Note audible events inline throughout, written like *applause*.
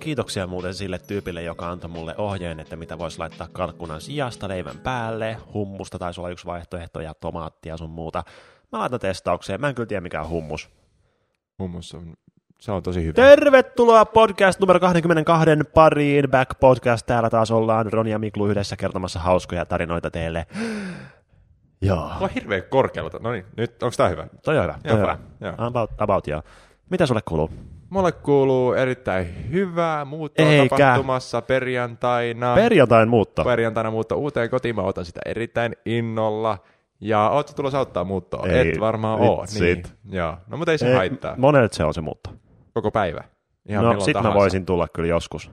Kiitoksia muuten sille tyypille, joka antoi mulle ohjeen, että mitä voisi laittaa kalkkunan sijasta leivän päälle. Hummusta taisi olla yksi vaihtoehto ja tomaattia sun muuta. Mä laitan testaukseen. Mä en kyllä tiedä mikä on hummus. Hummus on, se on tosi hyvä. Tervetuloa podcast numero 22 pariin. Back podcast. Täällä taas ollaan Roni ja Miklu yhdessä kertomassa hauskoja tarinoita teille. *gasps* Joo. Mulla on hirveä korkealla. No niin, nyt onko tää hyvä? Toi on hyvä. Toi on hyvä. joo. About, about joo. Mitä sulle kuuluu? Mulle kuuluu erittäin hyvää muuttoa Eikä. tapahtumassa perjantaina. Perjantain muutto. perjantaina muutto uuteen kotiin. Mä otan sitä erittäin innolla. Ja ootko tulossa auttaa muuttoa? Ei, Et varmaan oo. Niin. Joo. No mutta ei se Ei, haittaa. Monelle se on se muutto. Koko päivä. Ihan no sit mä tahansa. voisin tulla kyllä joskus.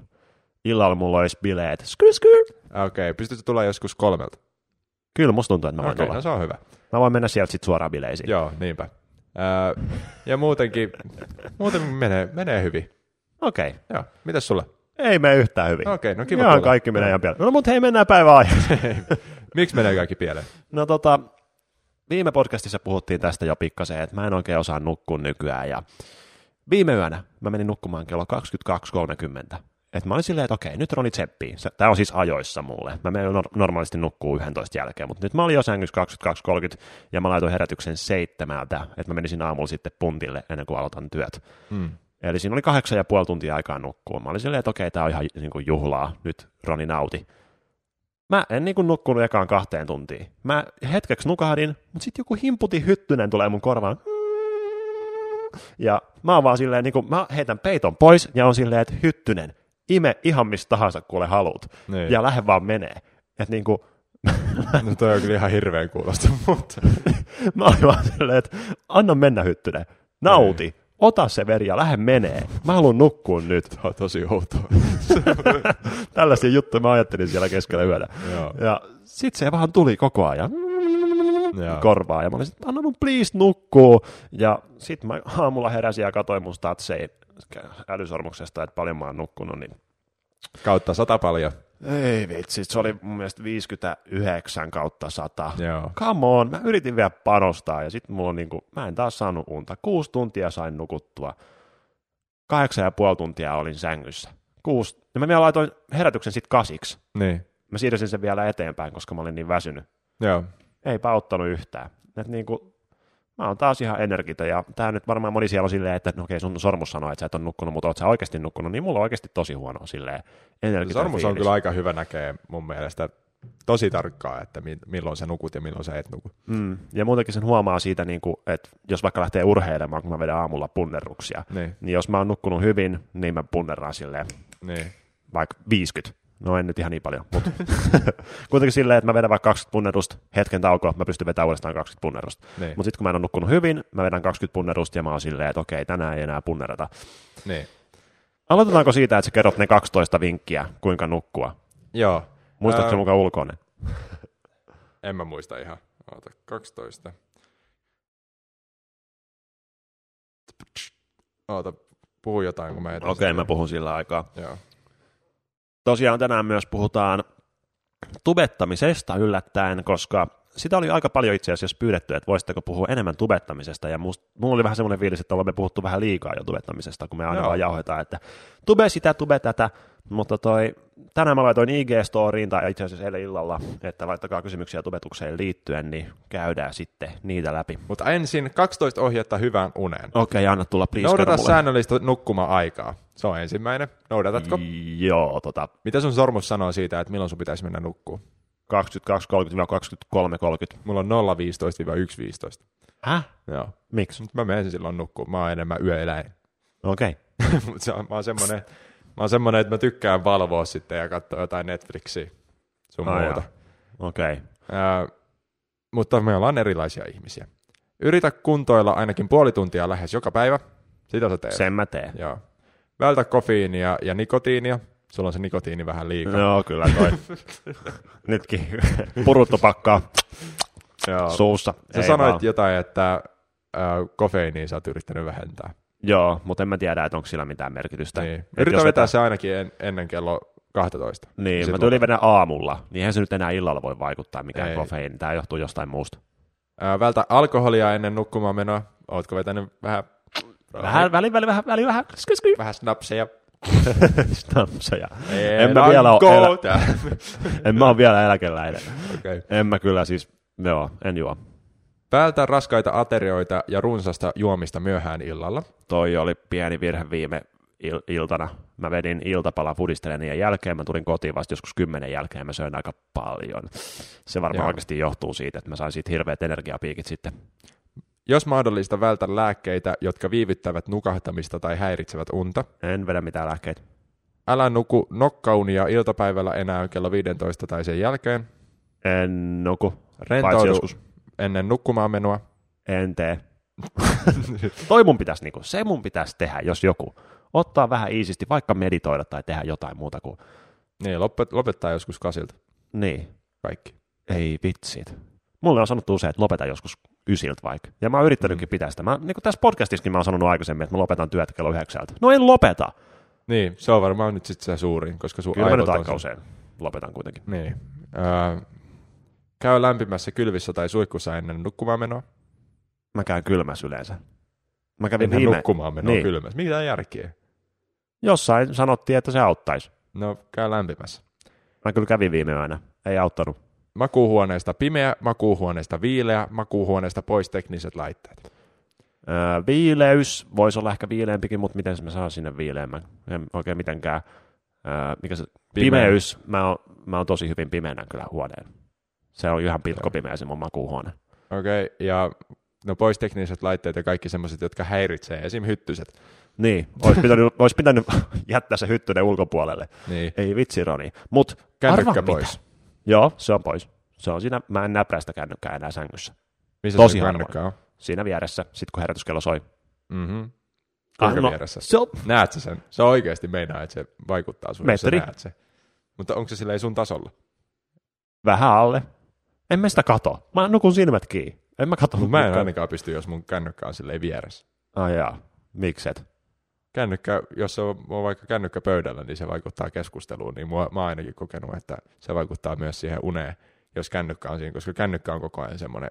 Illalla mulla olisi bileet. Skyr, skyr. Okei, okay. pystytkö tulla joskus kolmelta? Kyllä musta tuntuu, että mä voin Okei, tulla. no se on hyvä. Mä voin mennä sieltä sit suoraan bileisiin. Joo, niinpä. Öö, ja muutenkin, muuten menee, menee hyvin. Okei. Okay. Joo, mitäs sulle? Ei mene yhtään hyvin. Okei, no kiva Ihan kuulla. kaikki menee ihan pieleen. No mutta hei, mennään päivän aiheeseen. *laughs* Miksi menee kaikki pieleen? No tota, viime podcastissa puhuttiin tästä jo pikkasen, että mä en oikein osaa nukkua nykyään. Ja viime yönä mä menin nukkumaan kello 22.30. Et mä olin silleen, että okei, nyt Roni tseppii. Se- Tää on siis ajoissa mulle. Mä menen nor- normaalisti nukkuu 11 jälkeen, mutta nyt mä olin jo sängyssä 22.30 ja mä laitoin herätyksen seitsemältä, että mä menisin aamulla sitten puntille ennen kuin aloitan työt. Mm. Eli siinä oli kahdeksan ja puoli tuntia aikaa nukkua. Mä olin silleen, että okei, tää on ihan niin kuin juhlaa. Nyt Roni nauti. Mä en niin kuin nukkunut ekaan kahteen tuntiin. Mä hetkeksi nukahdin, mutta sitten joku himputi hyttynen tulee mun korvaan. Ja mä oon vaan silleen, niin kuin, mä heitän peiton pois ja on silleen, että hyttynen, ime ihan mistä tahansa kuule haluut. Niin. Ja lähde vaan menee. Että niin kuin, No toi on kyllä ihan hirveän kuulosta, *laughs* mutta... *laughs* mä olin vaan silleen, että anna mennä hyttynen. Nauti. Ota se veri ja lähde menee. Mä haluan nukkua nyt. Tämä on tosi outoa. *laughs* Tällaisia juttuja mä ajattelin siellä keskellä yöllä. Joo. Ja sit se vaan tuli koko ajan Joo. korvaa. Ja mä olin, että anna mun please nukkuu. Ja sit mä aamulla heräsin ja katsoin mun statsein älysormuksesta, että paljon mä oon nukkunut. Niin Kautta sata paljon. ei vitsi, se oli mun mielestä 59 kautta 100. Joo. Come on, mä yritin vielä panostaa ja sitten mulla on niinku, mä en taas saanut unta. Kuusi tuntia sain nukuttua. Kahdeksan ja puoli tuntia olin sängyssä. Kuusi. Ja mä vielä laitoin herätyksen sitten kasiksi. Niin. Mä siirsin sen vielä eteenpäin, koska mä olin niin väsynyt. Joo. Eipä auttanut yhtään. Et niinku, mä oon taas ihan energitä, ja tää nyt varmaan moni siellä on silleen, että no okei, sun sormus sanoo, että sä et ole nukkunut, mutta oot sä oikeasti nukkunut, niin mulla on oikeasti tosi huono silleen energitä Sormus on fiilis. kyllä aika hyvä näkee mun mielestä tosi tarkkaa, että mi- milloin sä nukut ja milloin sä et nuku. Mm, ja muutenkin sen huomaa siitä, niin kuin, että jos vaikka lähtee urheilemaan, kun mä vedän aamulla punnerruksia, Niin. niin jos mä oon nukkunut hyvin, niin mä punneraan silleen Niin. vaikka 50. No en nyt ihan niin paljon, mutta *laughs* kuitenkin silleen, että mä vedän vaikka 20 punnerusta, hetken taukoa, mä pystyn vetämään uudestaan 20 punnerusta. Niin. Mutta sitten kun mä en ole nukkunut hyvin, mä vedän 20 punnerusta ja mä oon silleen, että okei, tänään ei enää punnerata. Niin. Aloitetaanko siitä, että sä kerrot ne 12 vinkkiä, kuinka nukkua? Joo. Muistatko Ää, mukaan ulkoa? *laughs* En mä muista ihan. Oota, 12. Oota, puhu jotain, kun mä Okei, sitä. mä puhun sillä aikaa. Joo. Tosiaan tänään myös puhutaan tubettamisesta yllättäen, koska sitä oli aika paljon itse asiassa pyydetty, että voisitteko puhua enemmän tubettamisesta, ja must, mulla oli vähän semmoinen fiilis, että olemme puhuttu vähän liikaa jo tubettamisesta, kun me aina Joo. vaan jauhetaan, että tube sitä, tube tätä, mutta toi, tänään mä laitoin IG-storiin, tai itse asiassa eilen illalla, että laittakaa kysymyksiä tubetukseen liittyen, niin käydään sitten niitä läpi. Mutta ensin 12 ohjetta hyvään uneen. Okei, anna tulla please, Noudata säännöllistä nukkuma-aikaa. Se on ensimmäinen. Noudatatko? Joo, tota, Mitä sun sormus sanoo siitä, että milloin sun pitäisi mennä nukkuun? 22.30-23.30. Mulla on 0.15-1.15. Häh? Joo. Miksi? Mut mä menen silloin nukkuun. Mä oon enemmän yöeläin. Okei. *laughs* On, mä oon semmonen, mä oon semmonen, että mä tykkään valvoa sitten ja katsoa jotain Netflixiä sun Ai muuta. Okei. Ää, mutta me ollaan erilaisia ihmisiä. Yritä kuntoilla ainakin puoli tuntia lähes joka päivä. Sitä sä teet. Sen mä teen. Joo. Vältä kofeiinia ja nikotiinia. Sulla on se nikotiini vähän liikaa. Joo, kyllä toi. *laughs* Nytkin puruttu pakkaa Joo. suussa. Sä Ei sanoit vaan. jotain, että äh, kofeiiniä sä oot yrittänyt vähentää. Joo, mutta en mä tiedä, että onko sillä mitään merkitystä. Niin. Et Yritä jos vetää se ainakin en, ennen kello 12. Niin, mä lopeta. vedän aamulla, niin eihän se nyt enää illalla voi vaikuttaa mikään Ei. kofeiini. Tämä johtuu jostain muusta. Ää, vältä alkoholia ennen nukkumaan menoa. Ootko vetänyt vähän, Vähän, väli, väli, vähän, väli, vähän, sky, sky. vähän snapseja? *laughs* Snapseja. En mä vielä ole elä... *laughs* en mä ole vielä eläkeläinen. okay. En mä kyllä siis, joo, en juo. Vältä raskaita aterioita ja runsasta juomista myöhään illalla. Toi oli pieni virhe viime il- iltana. Mä vedin iltapalan fudistelenien jälkeen, mä tulin kotiin vasta joskus kymmenen jälkeen ja mä söin aika paljon. Se varmaan Joo. oikeasti johtuu siitä, että mä sain siitä hirveät energiapiikit sitten. Jos mahdollista, vältä lääkkeitä, jotka viivyttävät nukahtamista tai häiritsevät unta. En vedä mitään lääkkeitä. Älä nuku nokkaunia iltapäivällä enää kello 15 tai sen jälkeen. En nuku, Rentoudu joskus. ennen nukkumaan menoa. En tee. *laughs* Toi mun pitäisi, niinku, se mun pitäisi tehdä, jos joku. Ottaa vähän iisisti, vaikka meditoida tai tehdä jotain muuta kuin, Niin, lopet, lopettaa joskus kasilta niin, kaikki. ei vitsit. Mulle on sanottu usein, että lopeta joskus ysiltä vaikka. Ja mä oon yrittänytkin pitää sitä. Mä, niin kuin tässä podcastissakin mä oon sanonut aikaisemmin, että mä lopetan työt kello yhdeksältä. No en lopeta. Niin, se on varmaan nyt sitten se suurin, koska sun Kyllä mä nyt aika se- usein lopetan kuitenkin. Niin. Öö, käy lämpimässä kylvissä tai suihkussa ennen nukkumaan menoa. Mä käyn kylmässä yleensä. Mä kävin Ennen viime... nukkumaan menoa Niin. kylmässä. Mitä järkeä? Jossain sanottiin, että se auttaisi. No, käy lämpimässä. Mä kyllä kävin viime yönä. Ei auttanut. Makuuhuoneesta pimeä, makuuhuoneesta viileä, makuuhuoneesta pois tekniset laitteet. Öö, viileys voisi olla ehkä viileämpikin, mutta miten mä saan sinne viileämmän? En oikein mitenkään. Öö, mikä se? Pimeä. Pimeys. Mä oon, mä oon tosi hyvin pimeänä kyllä huoneen. Se on ihan pilkkopimeä se mun makuuhuone. Okei, okay, ja no pois tekniset laitteet ja kaikki semmoiset, jotka häiritsee, esim. hyttyset. Niin, olisi pitänyt, ois pitänyt *laughs* jättää se hyttynen ulkopuolelle. Niin. Ei vitsi, Roni. Mut Kännykkä pois. Mitä? Joo, se on pois. Se on siinä, mä en näprää sitä kännykkää enää sängyssä. Missä Tosi se on? Siinä vieressä, sit kun herätyskello soi. Mm-hmm. Kuinka no, vieressä? Se on, Näet sä sen? Se oikeasti meinaa, että se vaikuttaa sun, Metri. näet se. Mutta onko se silleen sun tasolla? vähän alle. En mä sitä kato. Mä nukun silmät kiinni. En mä kato. Mä en ainakaan pysty, jos mun kännykkä on silleen vieressä. Ai jaa, mikset? Kännykkä, jos se on, on vaikka kännykkä pöydällä, niin se vaikuttaa keskusteluun, niin mua, mä oon ainakin kokenut, että se vaikuttaa myös siihen uneen, jos kännykkä on siinä, koska kännykkä on koko ajan semmoinen,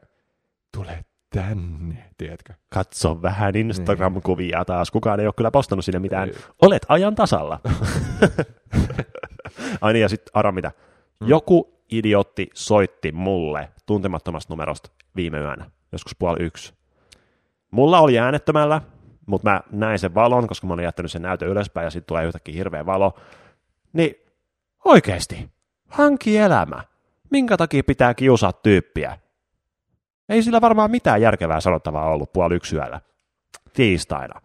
tule tänne, tiedätkö? Katso vähän Niin. Instagram-kuvia taas. Kukaan ei ole kyllä postannut sinne mitään. Olet ajan tasalla. Ai niin, ja sitten Ara mitä? Mm. Joku idiotti soitti mulle tuntemattomasta numerosta viime yönä, joskus puoli yksi. Mulla oli äänettömällä, mutta mä näin sen valon, koska mä olin jättänyt sen näytön ylöspäin ja sitten tulee yhtäkkiä hirveä valo. Niin oikeesti, hanki elämä. Minkä takia pitää kiusaa tyyppiä? Ei sillä varmaan mitään järkevää sanottavaa ollut puoli yksi yöllä. Tiistaina.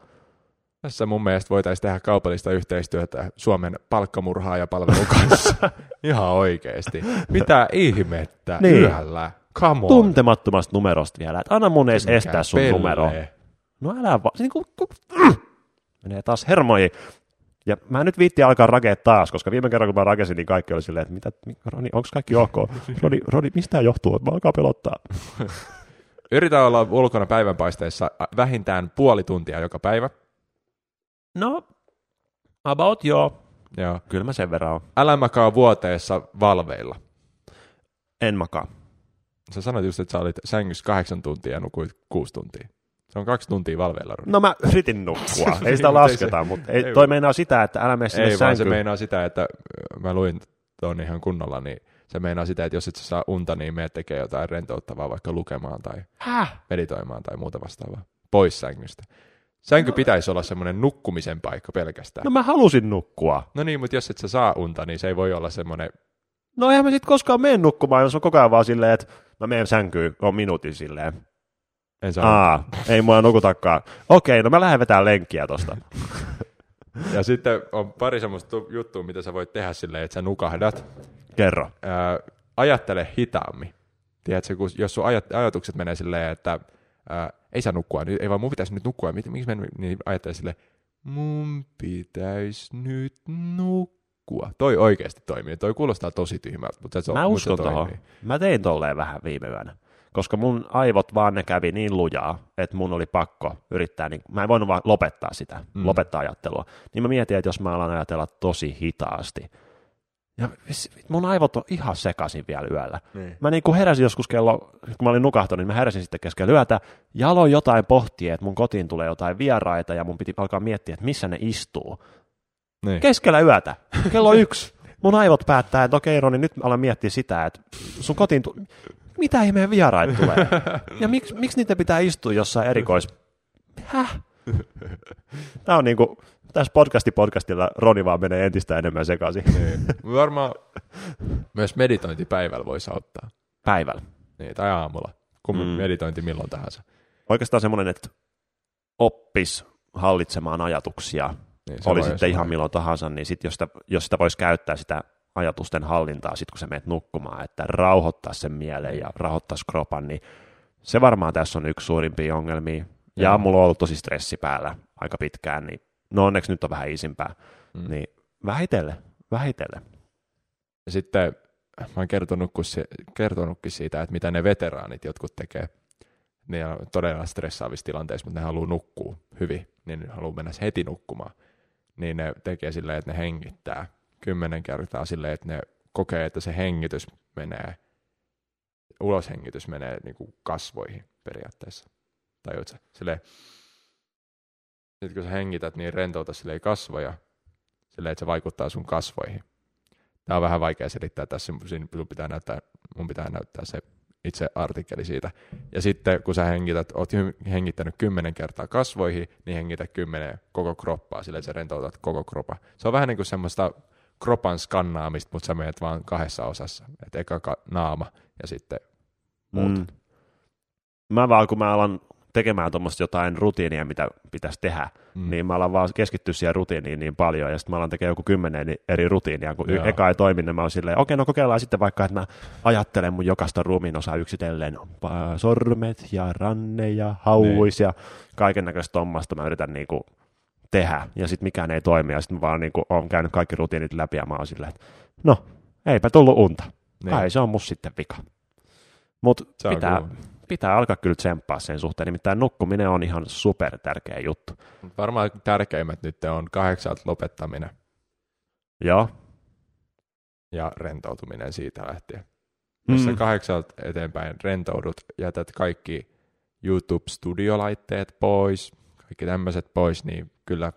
Tässä mun mielestä voitaisiin tehdä kaupallista yhteistyötä Suomen palkkamurhaajapalvelun kanssa. *laughs* Ihan oikeesti. Mitä ihmettä Niin. yöllä? Come on. Tuntemattomasta numerosta vielä. Et anna mun edes Mikä estää sun pellee. numero. No älä vaan. Se niinku, ku, mm. menee taas hermoihin. Ja mä nyt viitti alkaa rakea taas, koska viime kerran kun mä rakesin, niin kaikki oli silleen, että mitä, mi- Roni, onko kaikki ok? Roni, Roni, mistä tää johtuu? Mä alkaa pelottaa. *laughs* Yritä olla ulkona päivänpaisteessa vähintään puoli tuntia joka päivä. No, about joo. Joo. Kyllä mä sen verran on. Älä makaa vuoteessa valveilla. En makaa. Sä sanoit just, että sä olit sängyssä kahdeksan tuntia ja nukuit kuusi tuntia. Se on kaksi tuntia valveilla. No mä yritin nukkua. *laughs* Ei sitä lasketa, mutta ei, ei- toi meinaa sitä, että älä mene sinne Ei vaan se sänkyyn. meinaa sitä, että ö, mä luin tuon ihan kunnolla, niin se meinaa sitä, että jos et saa unta, niin meet tekee jotain rentouttavaa, vaikka lukemaan tai Häh? meditoimaan tai muuta vastaavaa. Pois sängystä. Sänky pitäisi olla semmoinen nukkumisen paikka pelkästään. No mä halusin nukkua. No niin, mutta jos et sä saa unta, niin se ei voi olla semmoinen, No eihän mä sit koskaan mene nukkumaan, jos on koko ajan vaan silleen, että mä menen sänkyyn, on minuutin silleen. En saa. Aa, ei mua nukutakaan. Okei, no mä lähden vetää lenkkiä tosta. *laughs* Ja sitten on pari semmoista tu- juttua, mitä sä voit tehdä silleen, että sä nukahdat. Kerro. Ää, ajattele hitaammin. Tiedätkö, kun, jos sun ajat, ajatukset menee silleen, että ää, ei saa nukkua, nyt, ei vaan mun pitäisi nyt nukkua, miksi mä niin ajattele silleen, mun pitäisi nyt nukkua. Toi oikeasti toimii. Toi kuulostaa tosi tyhmältä, mutta se, Mä mutta uskon se tohon. toimii. Mä tein tolleen vähän viime yönä. Koska mun aivot vaan ne kävi niin lujaa, että mun oli pakko yrittää, niin mä en voinut vaan lopettaa sitä, Mm. lopettaa ajattelua. Niin mä mietin, että jos mä alan ajatella tosi hitaasti, ja mun aivot on ihan sekaisin vielä yöllä. Niin. Mä niin kuin heräsin joskus kello, kun mä olin nukahtanut, niin mä heräsin sitten keskellä yötä ja aloin jotain pohtia, että mun kotiin tulee jotain vieraita ja mun piti alkaa miettiä, että missä ne istuu. Niin. Keskellä yötä, kello yksi. Mun aivot päättää, että okei Roni, nyt mä alan miettiä sitä, että sun kotiin, tu- mitä ihmeen vieraita tulee? Ja miksi, miksi niitä pitää istua jossain erikois... Häh? Tämä on niinku, tässä podcasti podcastilla Roni vaan menee entistä enemmän sekaisin niin. Varmaan myös meditointi päivällä voisi auttaa. päivällä. Niin, tai aamulla, kun Mm. meditointi milloin tahansa. Oikeastaan semmoinen, että oppis hallitsemaan ajatuksia, Niin, oli sitten ihan milloin tahansa, niin sit jos, sitä, jos sitä voisi käyttää sitä ajatusten hallintaa, sit kun sä menet nukkumaan, että rauhoittaa sen mielen ja rauhoittaa kropan, niin se varmaan tässä on yksi suurimpia ongelmia. Ja Joo. mulla on ollut tosi stressi päällä aika pitkään, niin no onneksi nyt on vähän isimpää. Mm. Niin vähitellen, vähitellen. Ja sitten mä oon kertonutkin, se- kertonutkin siitä, että mitä ne veteraanit jotkut tekee. Ne on todella stressaavissa tilanteissa, mutta ne haluaa nukkua hyvin, niin ne haluaa mennä heti nukkumaan. Niin ne tekee silleen, että ne hengittää kymmenen kertaa silleen, että ne kokee, että se hengitys menee, uloshengitys menee niin kuin kasvoihin periaatteessa. Tajuutko? Silleen, sitten kun sä hengität, niin rentouta silleen kasvoja, silleen, että se vaikuttaa sun kasvoihin. Tämä on vähän vaikea selittää tässä, siinä mun pitää näyttää, mun pitää näyttää se itse artikkeli siitä. Ja sitten kun sä hengität, oot hengittänyt kymmenen kertaa kasvoihin, niin hengitä kymmenen koko kroppaa, sillä sä rentoutat koko kropa. Se on vähän niin kuin semmoista kropan skannaamista, mutta sä menet vaan kahdessa osassa. Et eka ka- naama ja sitten muut. Mm. Mä vaan, kun mä alan tekemään tuommoista jotain rutiinia, mitä pitäisi tehdä, Mm. niin mä alan vaan keskittyä siihen rutiiniin niin paljon, ja sitten mä alan tekemään joku kymmenen eri rutiinia, kun Joo. eka ei toimi, niin mä oon silleen, okei, no kokeillaan sitten vaikka, että mä ajattelen mun jokaista ruumiin osaa yksitellen, sormet ja ranne ja hauis ja kaiken näköistä tommasta mä yritän niinku tehdä, ja sitten mikään ei toimi, ja sitten mä vaan niinku oon käynyt kaikki rutiinit läpi, ja mä oon silleen, että no, eipä tullut unta, Niin. kai se on mus sitten vika. Mutta pitää, cool. pitää alkaa kyllä tsemppaa sen suhteen, nimittäin nukkuminen on ihan super tärkeä juttu. Varmaan tärkeimmät nyt on kahdeksalta lopettaminen Joo. ja rentoutuminen siitä lähtien. Jos Mm. kahdeksalta eteenpäin rentoudut, jätät kaikki YouTube-studiolaitteet pois, kaikki tämmöiset pois, niin kyllä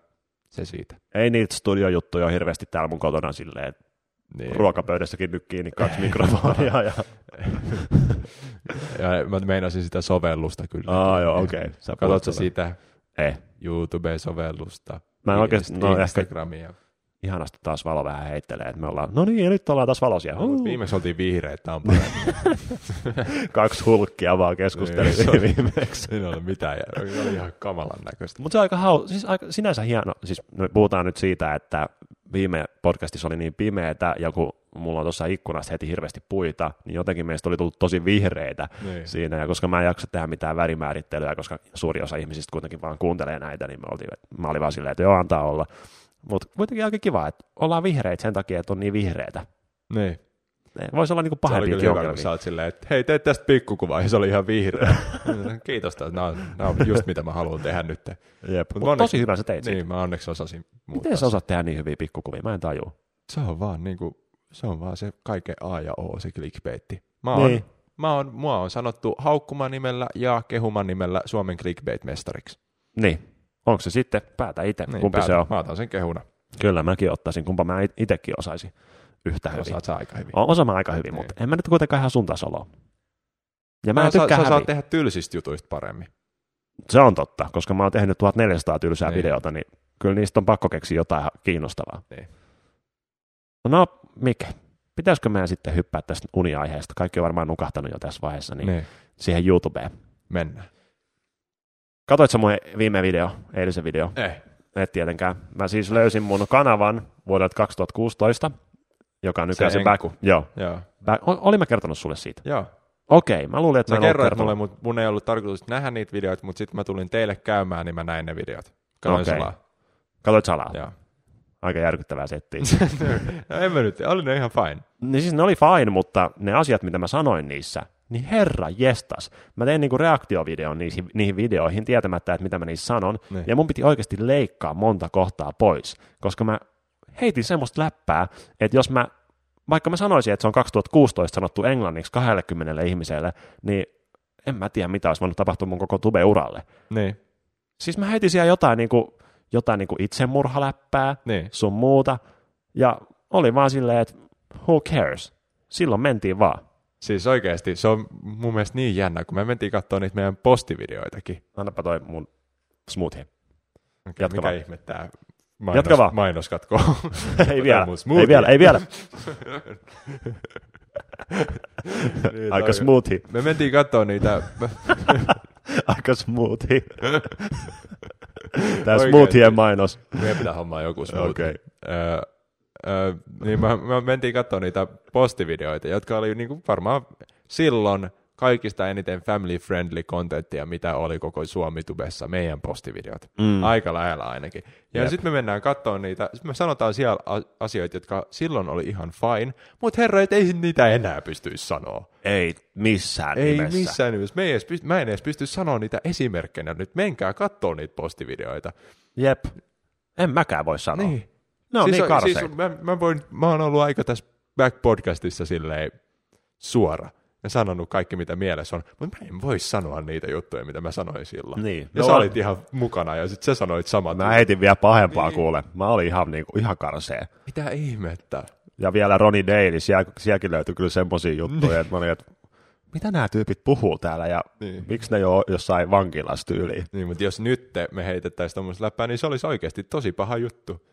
se siitä. Ei niitä studiojuttuja hirveästi täällä mun kotona silleen, että Niin. ruokapöydässäkin nyt kiinni kaksi mikrofonia. Ja... Ja mä meinasin sitä sovellusta kyllä. Aa, joo, okei. Okay. Katsotko sitä? Ei. YouTube-sovellusta? Mä en oikeasti, no ehkä Instagramia. Ihanasti taas valo vähän heittelee, että me ollaan, no niin, nyt ollaan taas valosia. No, Uh, viimeksi oltiin vihreät, tää on *laughs* kaksi hulkkia vaan keskusteli Niin, viimeksi. Ei ole mitään järkeä. Oli ihan kamalan näköistä. Mutta se on aika, hau, siis aika sinänsä hieno. Siis me puhutaan nyt siitä, että viime podcastissa oli niin pimeätä, ja kun mulla on tuossa ikkunassa heti hirveästi puita, niin jotenkin meistä oli tullut tosi vihreitä Niin. siinä, ja koska mä en jaksa tehdä mitään värimäärittelyä, koska suuri osa ihmisistä kuitenkin vaan kuuntelee näitä, niin me oltiin, mä olin vaan silleen, että joo, antaa olla. Mutta kuitenkin aika kiva, että ollaan vihreitä sen takia, että on niin vihreitä. Niin. Voisi olla niinku Se oli hyvä, ongelmia. sä oot silleen, että hei, teet tästä pikkukuva, ja se oli ihan vihreä. *laughs* Kiitos, taas. nämä on, nämä on just mitä mä haluan tehdä nyt. Jep, Mut mut onneksi- tosi hyvä sä teit niin. Niin, mä onneksi osasin muuttaa. Miten sä osaat tehdä niin hyviä pikkukuvia? Mä en tajua. Se on vaan niinku, se on vaan se kaiken A ja O, se clickbaitti. Mä oon, Niin. mä oon, mua on sanottu haukkuman nimellä ja kehuman nimellä Suomen clickbait-mestariksi. Niin. Onko se sitten? Päätä itse, Niin, kumpi se päätän. on. Mä otan sen kehuna. Kyllä mäkin ottaisin, kumpa mä it- itekin osaisin yhtä hyvin. Osaat sä aika hyvin. Osaan mä aika hyvin, Niin. mutta en mä nyt kuitenkaan ihan sun tasolla. Ja mä Mä en sä, tykkää sä häviä. saat tehdä tylsistä jutuista paremmin. Se on totta, koska mä oon tehnyt 1400 tylsää Niin. videota, niin kyllä niistä on pakko keksiä jotain kiinnostavaa. Niin. No, Mike, pitäisikö meidän sitten hyppää tästä uniaiheesta? Kaikki on varmaan nukahtanut jo tässä vaiheessa, niin, Niin. siihen YouTubeen. Mennään. Katoitko mun viime video, eilisen video? Ei. Et tietenkään. Mä siis löysin mun kanavan vuodelta 2016, joka on nykyään se, Se back. Joo. Joo. Back. Olin mä kertonut sulle siitä? Joo. Okei, mä luulin, että mä ollut kerroit mulle, mutta mun ei ollut tarkoitus nähdä niitä videoita, mutta sitten mä tulin teille käymään, niin mä näin ne videot. Kanoin Okei. salaa. Katoit salaa. Joo. Aika järkyttävää settiä. *laughs* no en mä nyt, oli ne ihan fine. niin siis ne oli fine, mutta ne asiat, mitä mä sanoin niissä, niin herra jestas. Mä tein niinku reaktiovideon niihin, niihin videoihin tietämättä, että mitä mä niissä sanon. Niin. Ja mun piti oikeasti leikkaa monta kohtaa pois, koska mä heitin semmoista läppää, että jos mä, vaikka mä sanoisin, että se on 2016 sanottu englanniksi 20 ihmiselle, niin en mä tiedä, mitä olisi voinut tapahtua mun koko tube-uralle. Niin. Siis mä heitin siellä jotain, niinku, jotain niin kuin itsemurhaläppää, Niin. sun muuta, ja oli vaan silleen, että who cares? Silloin mentiin vaan. Siis oikeasti, se on mun mielestä niin jännä, kun me mentiin katsoa niitä meidän postivideoitakin. Annapa toi mun smoothie. Okay, Jatka mikä vaan. ihme tää Jatka mainos, vaan. mainoskatko *laughs* ei vielä, ei vielä, ei *laughs* vielä. Niin, Aika toi- smoothie. Me mentiin katsoa niitä, *laughs* Aika smoothie. Oikeesti. smoothien mainos. meidän pitää hommaa joku smoothie. Okei. Öö, öö, niin me, me mentiin katsoa niitä postivideoita, jotka oli niinku varmaan silloin kaikista eniten family friendly contenttia, mitä oli koko Suomi-tubessa, meidän postivideot. Mm. Aika lähellä ainakin. Ja sitten me mennään katsoa niitä, sit me sanotaan siellä asioita, jotka silloin oli ihan fine, mutta herra, et ei niitä enää pystyisi sanoa. Ei missään Ei nimessä. missään nimessä. Me ei edes pysty, mä en edes pysty sanoa niitä esimerkkeinä. Nyt menkää katsoa niitä postivideoita. Jep. En mäkään voi sanoa. Niin. Ne on siis, niin karseita. siis mä, mä, voin, mä oon ollut aika tässä back-podcastissa silleen suora ja sanonut kaikki, mitä mielessä on, mutta mä en voi sanoa niitä juttuja, mitä mä sanoin silloin. Niin. Ja No, sä olit ihan mukana ja sit sä sanoit samat. Mä heitin vielä pahempaa Niin. kuule. Mä olin ihan, niinku, ihan karsee. Mitä ihmettä? Ja vielä Ronnie Daly, siellä, sielläkin löytyi kyllä semmoisia juttuja, että mä olin, että mitä nämä tyypit puhuu täällä ja Niin. miksi ne jo jossain vankilassa tyyliin. Niin, mutta jos nyt me heitettäisiin tuommoista läppää, niin se olisi oikeasti tosi paha juttu.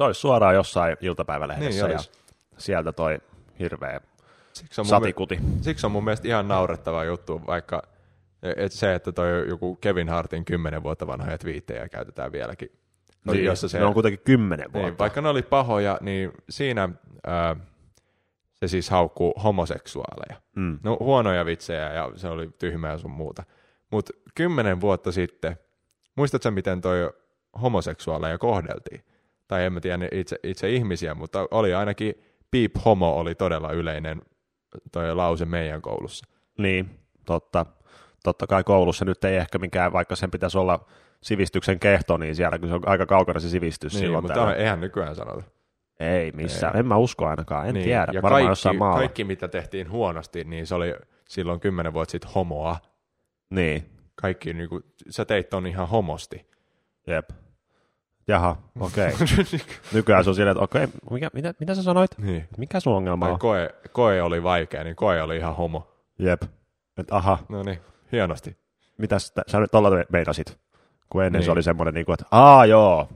Se olisi suoraan jossain iltapäivälehdessä Niin ja olisi. sieltä toi hirveä Siksi on, mun, satikuti. siksi on mun mielestä ihan naurettava juttu, vaikka et se, että toi joku Kevin Hartin kymmenen vuotta vanhoja twiittejä käytetään vieläkin. No, Niin, jossa se, ne on kuitenkin kymmenen niin, vuotta. vaikka ne oli pahoja, niin siinä ää, se siis haukkuu homoseksuaaleja. Mm. No huonoja vitsejä ja se oli tyhmää sun muuta. Mutta kymmenen vuotta sitten, muistatko miten toi homoseksuaaleja kohdeltiin? Tai en mä tiedä ne itse, itse ihmisiä, mutta oli ainakin piip homo oli todella yleinen toi lause meidän koulussa. Niin, totta. Totta kai koulussa nyt ei ehkä mikään, vaikka sen pitäisi olla sivistyksen kehto, niin siellä kyllä se on aika kaukana se sivistys Niin, silloin mutta täällä. eihän nykyään sanota. Ei missään, en mä usko ainakaan, en niin, tiedä, ja varmaan kaikki, maalla. kaikki, mitä tehtiin huonosti, niin se oli silloin kymmenen vuotta sitten homoa. Niin, Kaikki, niin kuin, sä teit ton ihan homosti. jep. Jaha, okei. *laughs* Nykyään se on silleen, että okei, mikä, mitä, mitä sä sanoit? niin. Mikä sun ongelma on? koe, koe oli vaikea, niin koe oli ihan homo. Jep. Et aha, No niin, hienosti. mitäs tä- sä nyt tolla meinasit? Kun ennen Niin. se oli semmoinen, niin kuin, että aa joo,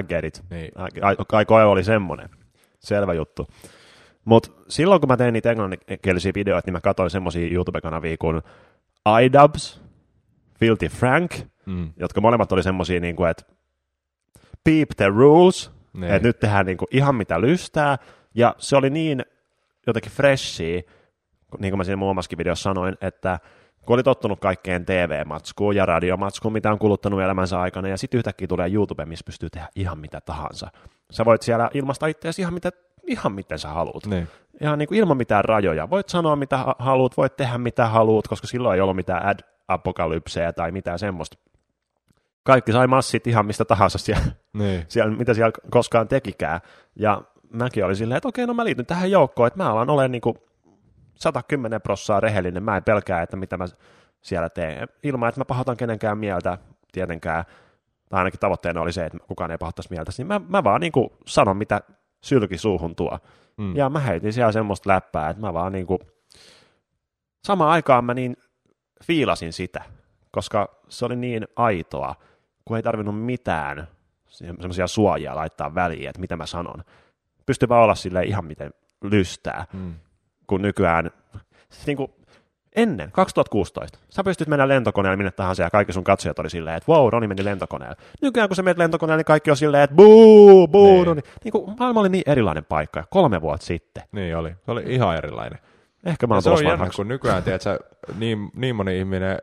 I get it. Niin. Ai, ai, ai koe oli semmoinen. Selvä juttu. Mutta silloin, kun mä tein niitä englanninkielisiä videoita, niin mä katsoin semmoisia YouTube-kanavia kuin iDubbbz, Filthy Frank, Mm. jotka molemmat oli semmoisia, niin kuin, että peep the rules, Niin. että nyt tehdään niin kuin ihan mitä lystää, ja se oli niin jotenkin freshia, niin kuin mä siinä mun omassakin videossa sanoin, että kun oli tottunut kaikkeen TV-matskuun ja radiomatskuun, mitä on kuluttanut elämänsä aikana, ja sitten yhtäkkiä tulee YouTube, missä pystyy tehdä ihan mitä tahansa. Sä voit siellä ilmaista itseäsi ihan, mitä, ihan miten sä haluat. Niin. Ihan niin kuin ilman mitään rajoja. Voit sanoa mitä ha- haluat, voit tehdä mitä haluat, koska silloin ei ollut mitään ad-apokalypseja tai mitään semmoista. Kaikki sai massit ihan mistä tahansa siellä, Niin. *laughs* siellä mitä siellä koskaan tekikään. Ja mäkin olin silleen, että okei, no mä liityn tähän joukkoon, että mä alan olemaan niin kuin 110 prossaa rehellinen. Mä en pelkää, että mitä mä siellä teen. Ilman, että mä pahoitan kenenkään mieltä tietenkään. Tai ainakin tavoitteena oli se, että kukaan ei pahoittaisi mieltä. Niin mä, mä vaan niin kuin sanon, mitä sylki suuhun tuo. Mm. Ja mä heitin siellä semmoista läppää, että mä vaan niinku, samaan aikaan mä niin fiilasin sitä, koska se oli niin aitoa, kun ei tarvinnut mitään semmoisia suojia laittaa väliin, että mitä mä sanon. Pystyi vaan olla sille ihan miten lystää, Mm. kun nykyään, siis niin kuin ennen, 2016, sä pystyt mennä lentokoneelle minne tahansa ja kaikki sun katsojat oli silleen, että wow, Roni meni lentokoneelle. Nykyään kun sä menet lentokoneelle, niin kaikki on silleen, että buu, buu, Niin. Roni. Niin kuin, maailma oli niin erilainen paikka, kolme vuotta sitten. Niin oli. Se oli ihan erilainen. Ehkä mä Ja oon se on jännä, kun nykyään tiedätkö, niin, niin moni ihminen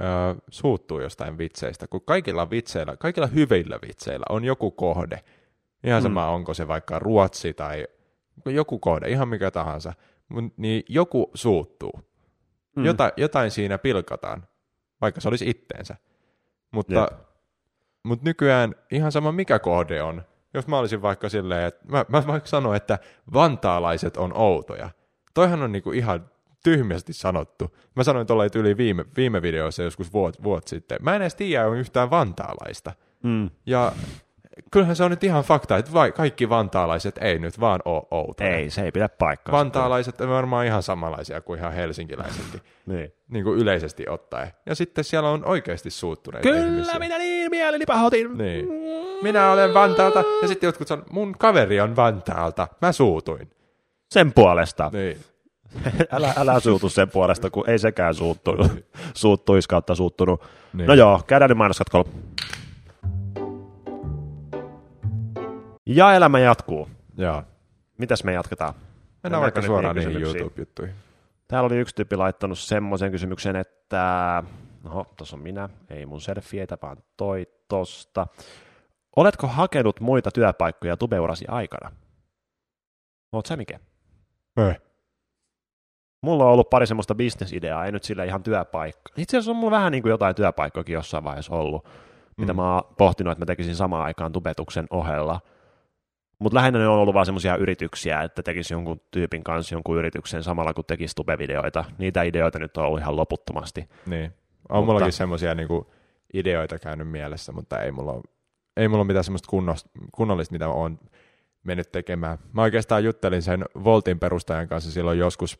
ö, suuttuu jostain vitseistä, kun kaikilla vitseillä, kaikilla hyvillä vitseillä on joku kohde. Ihan Mm. sama, onko se vaikka Ruotsi tai joku kohde, ihan mikä tahansa. Mut, niin joku suuttuu. Mm. Jota, jotain siinä pilkataan, vaikka se olisi itteensä. Mutta, Jep. mutta nykyään ihan sama mikä kohde on. Jos mä olisin vaikka silleen, että mä, mä vaikka sanon, että vantaalaiset on outoja. Toihan on niinku ihan tyhmästi sanottu. Mä sanoin tuolla yli viime, viime videossa joskus vuot, vuot sitten. Mä en edes tiedä, on yhtään vantaalaista. Mm. Ja kyllähän se on nyt ihan fakta, että vai, kaikki vantaalaiset ei nyt vaan ole outoja. Ei, se ei pidä paikkaa. Vantaalaiset on varmaan ihan samanlaisia kuin ihan helsinkiläisetkin, *laughs* Niin. niin kuin yleisesti ottaen. Ja sitten siellä on oikeasti suuttuneita Kyllä, ihmisiä. minä niin mieleni pahoitin. Niin. Minä olen Vantaalta, ja sitten jotkut sanoo, mun kaveri on Vantaalta, mä suutuin. Sen puolesta. Niin. *laughs* älä, älä suutu sen puolesta, kun ei sekään suuttunut. *laughs* Suuttuisi kautta suuttunut. Niin. No joo, käydään nyt mainoskatkolla. Ja elämä jatkuu. Joo. Mitäs me jatketaan? Mennään vaikka suoraan niihin? YouTube-juttuihin. Täällä oli yksi tyyppi laittanut semmoisen kysymyksen, että... Oho, tuossa on minä, ei mun selfieitä, vaan toi tosta. Oletko hakenut muita työpaikkoja tubeurasi aikana? Oot sä mikä? Ei. Mulla on ollut pari semmoista bisnesideaa, ei nyt sillä ihan työpaikka. Itse asiassa on mulla vähän niin kuin jotain työpaikkojakin jossain vaiheessa ollut, mitä Mm. mä oon pohtinut, että mä tekisin samaan aikaan tubetuksen ohella. Mutta lähinnä ne on ollut vaan semmoisia yrityksiä, että tekisi jonkun tyypin kanssa jonkun yrityksen samalla kun tekisi tubevideoita. Niitä ideoita nyt on ollut ihan loputtomasti. Niin. On Mutta- mullakin semmoisia niinku ideoita käynyt mielessä, mutta ei mulla ei mulla mitään semmoista kunnos, kunnollista, mitä oon mennyt tekemään. Mä oikeastaan juttelin sen Voltin perustajan kanssa silloin joskus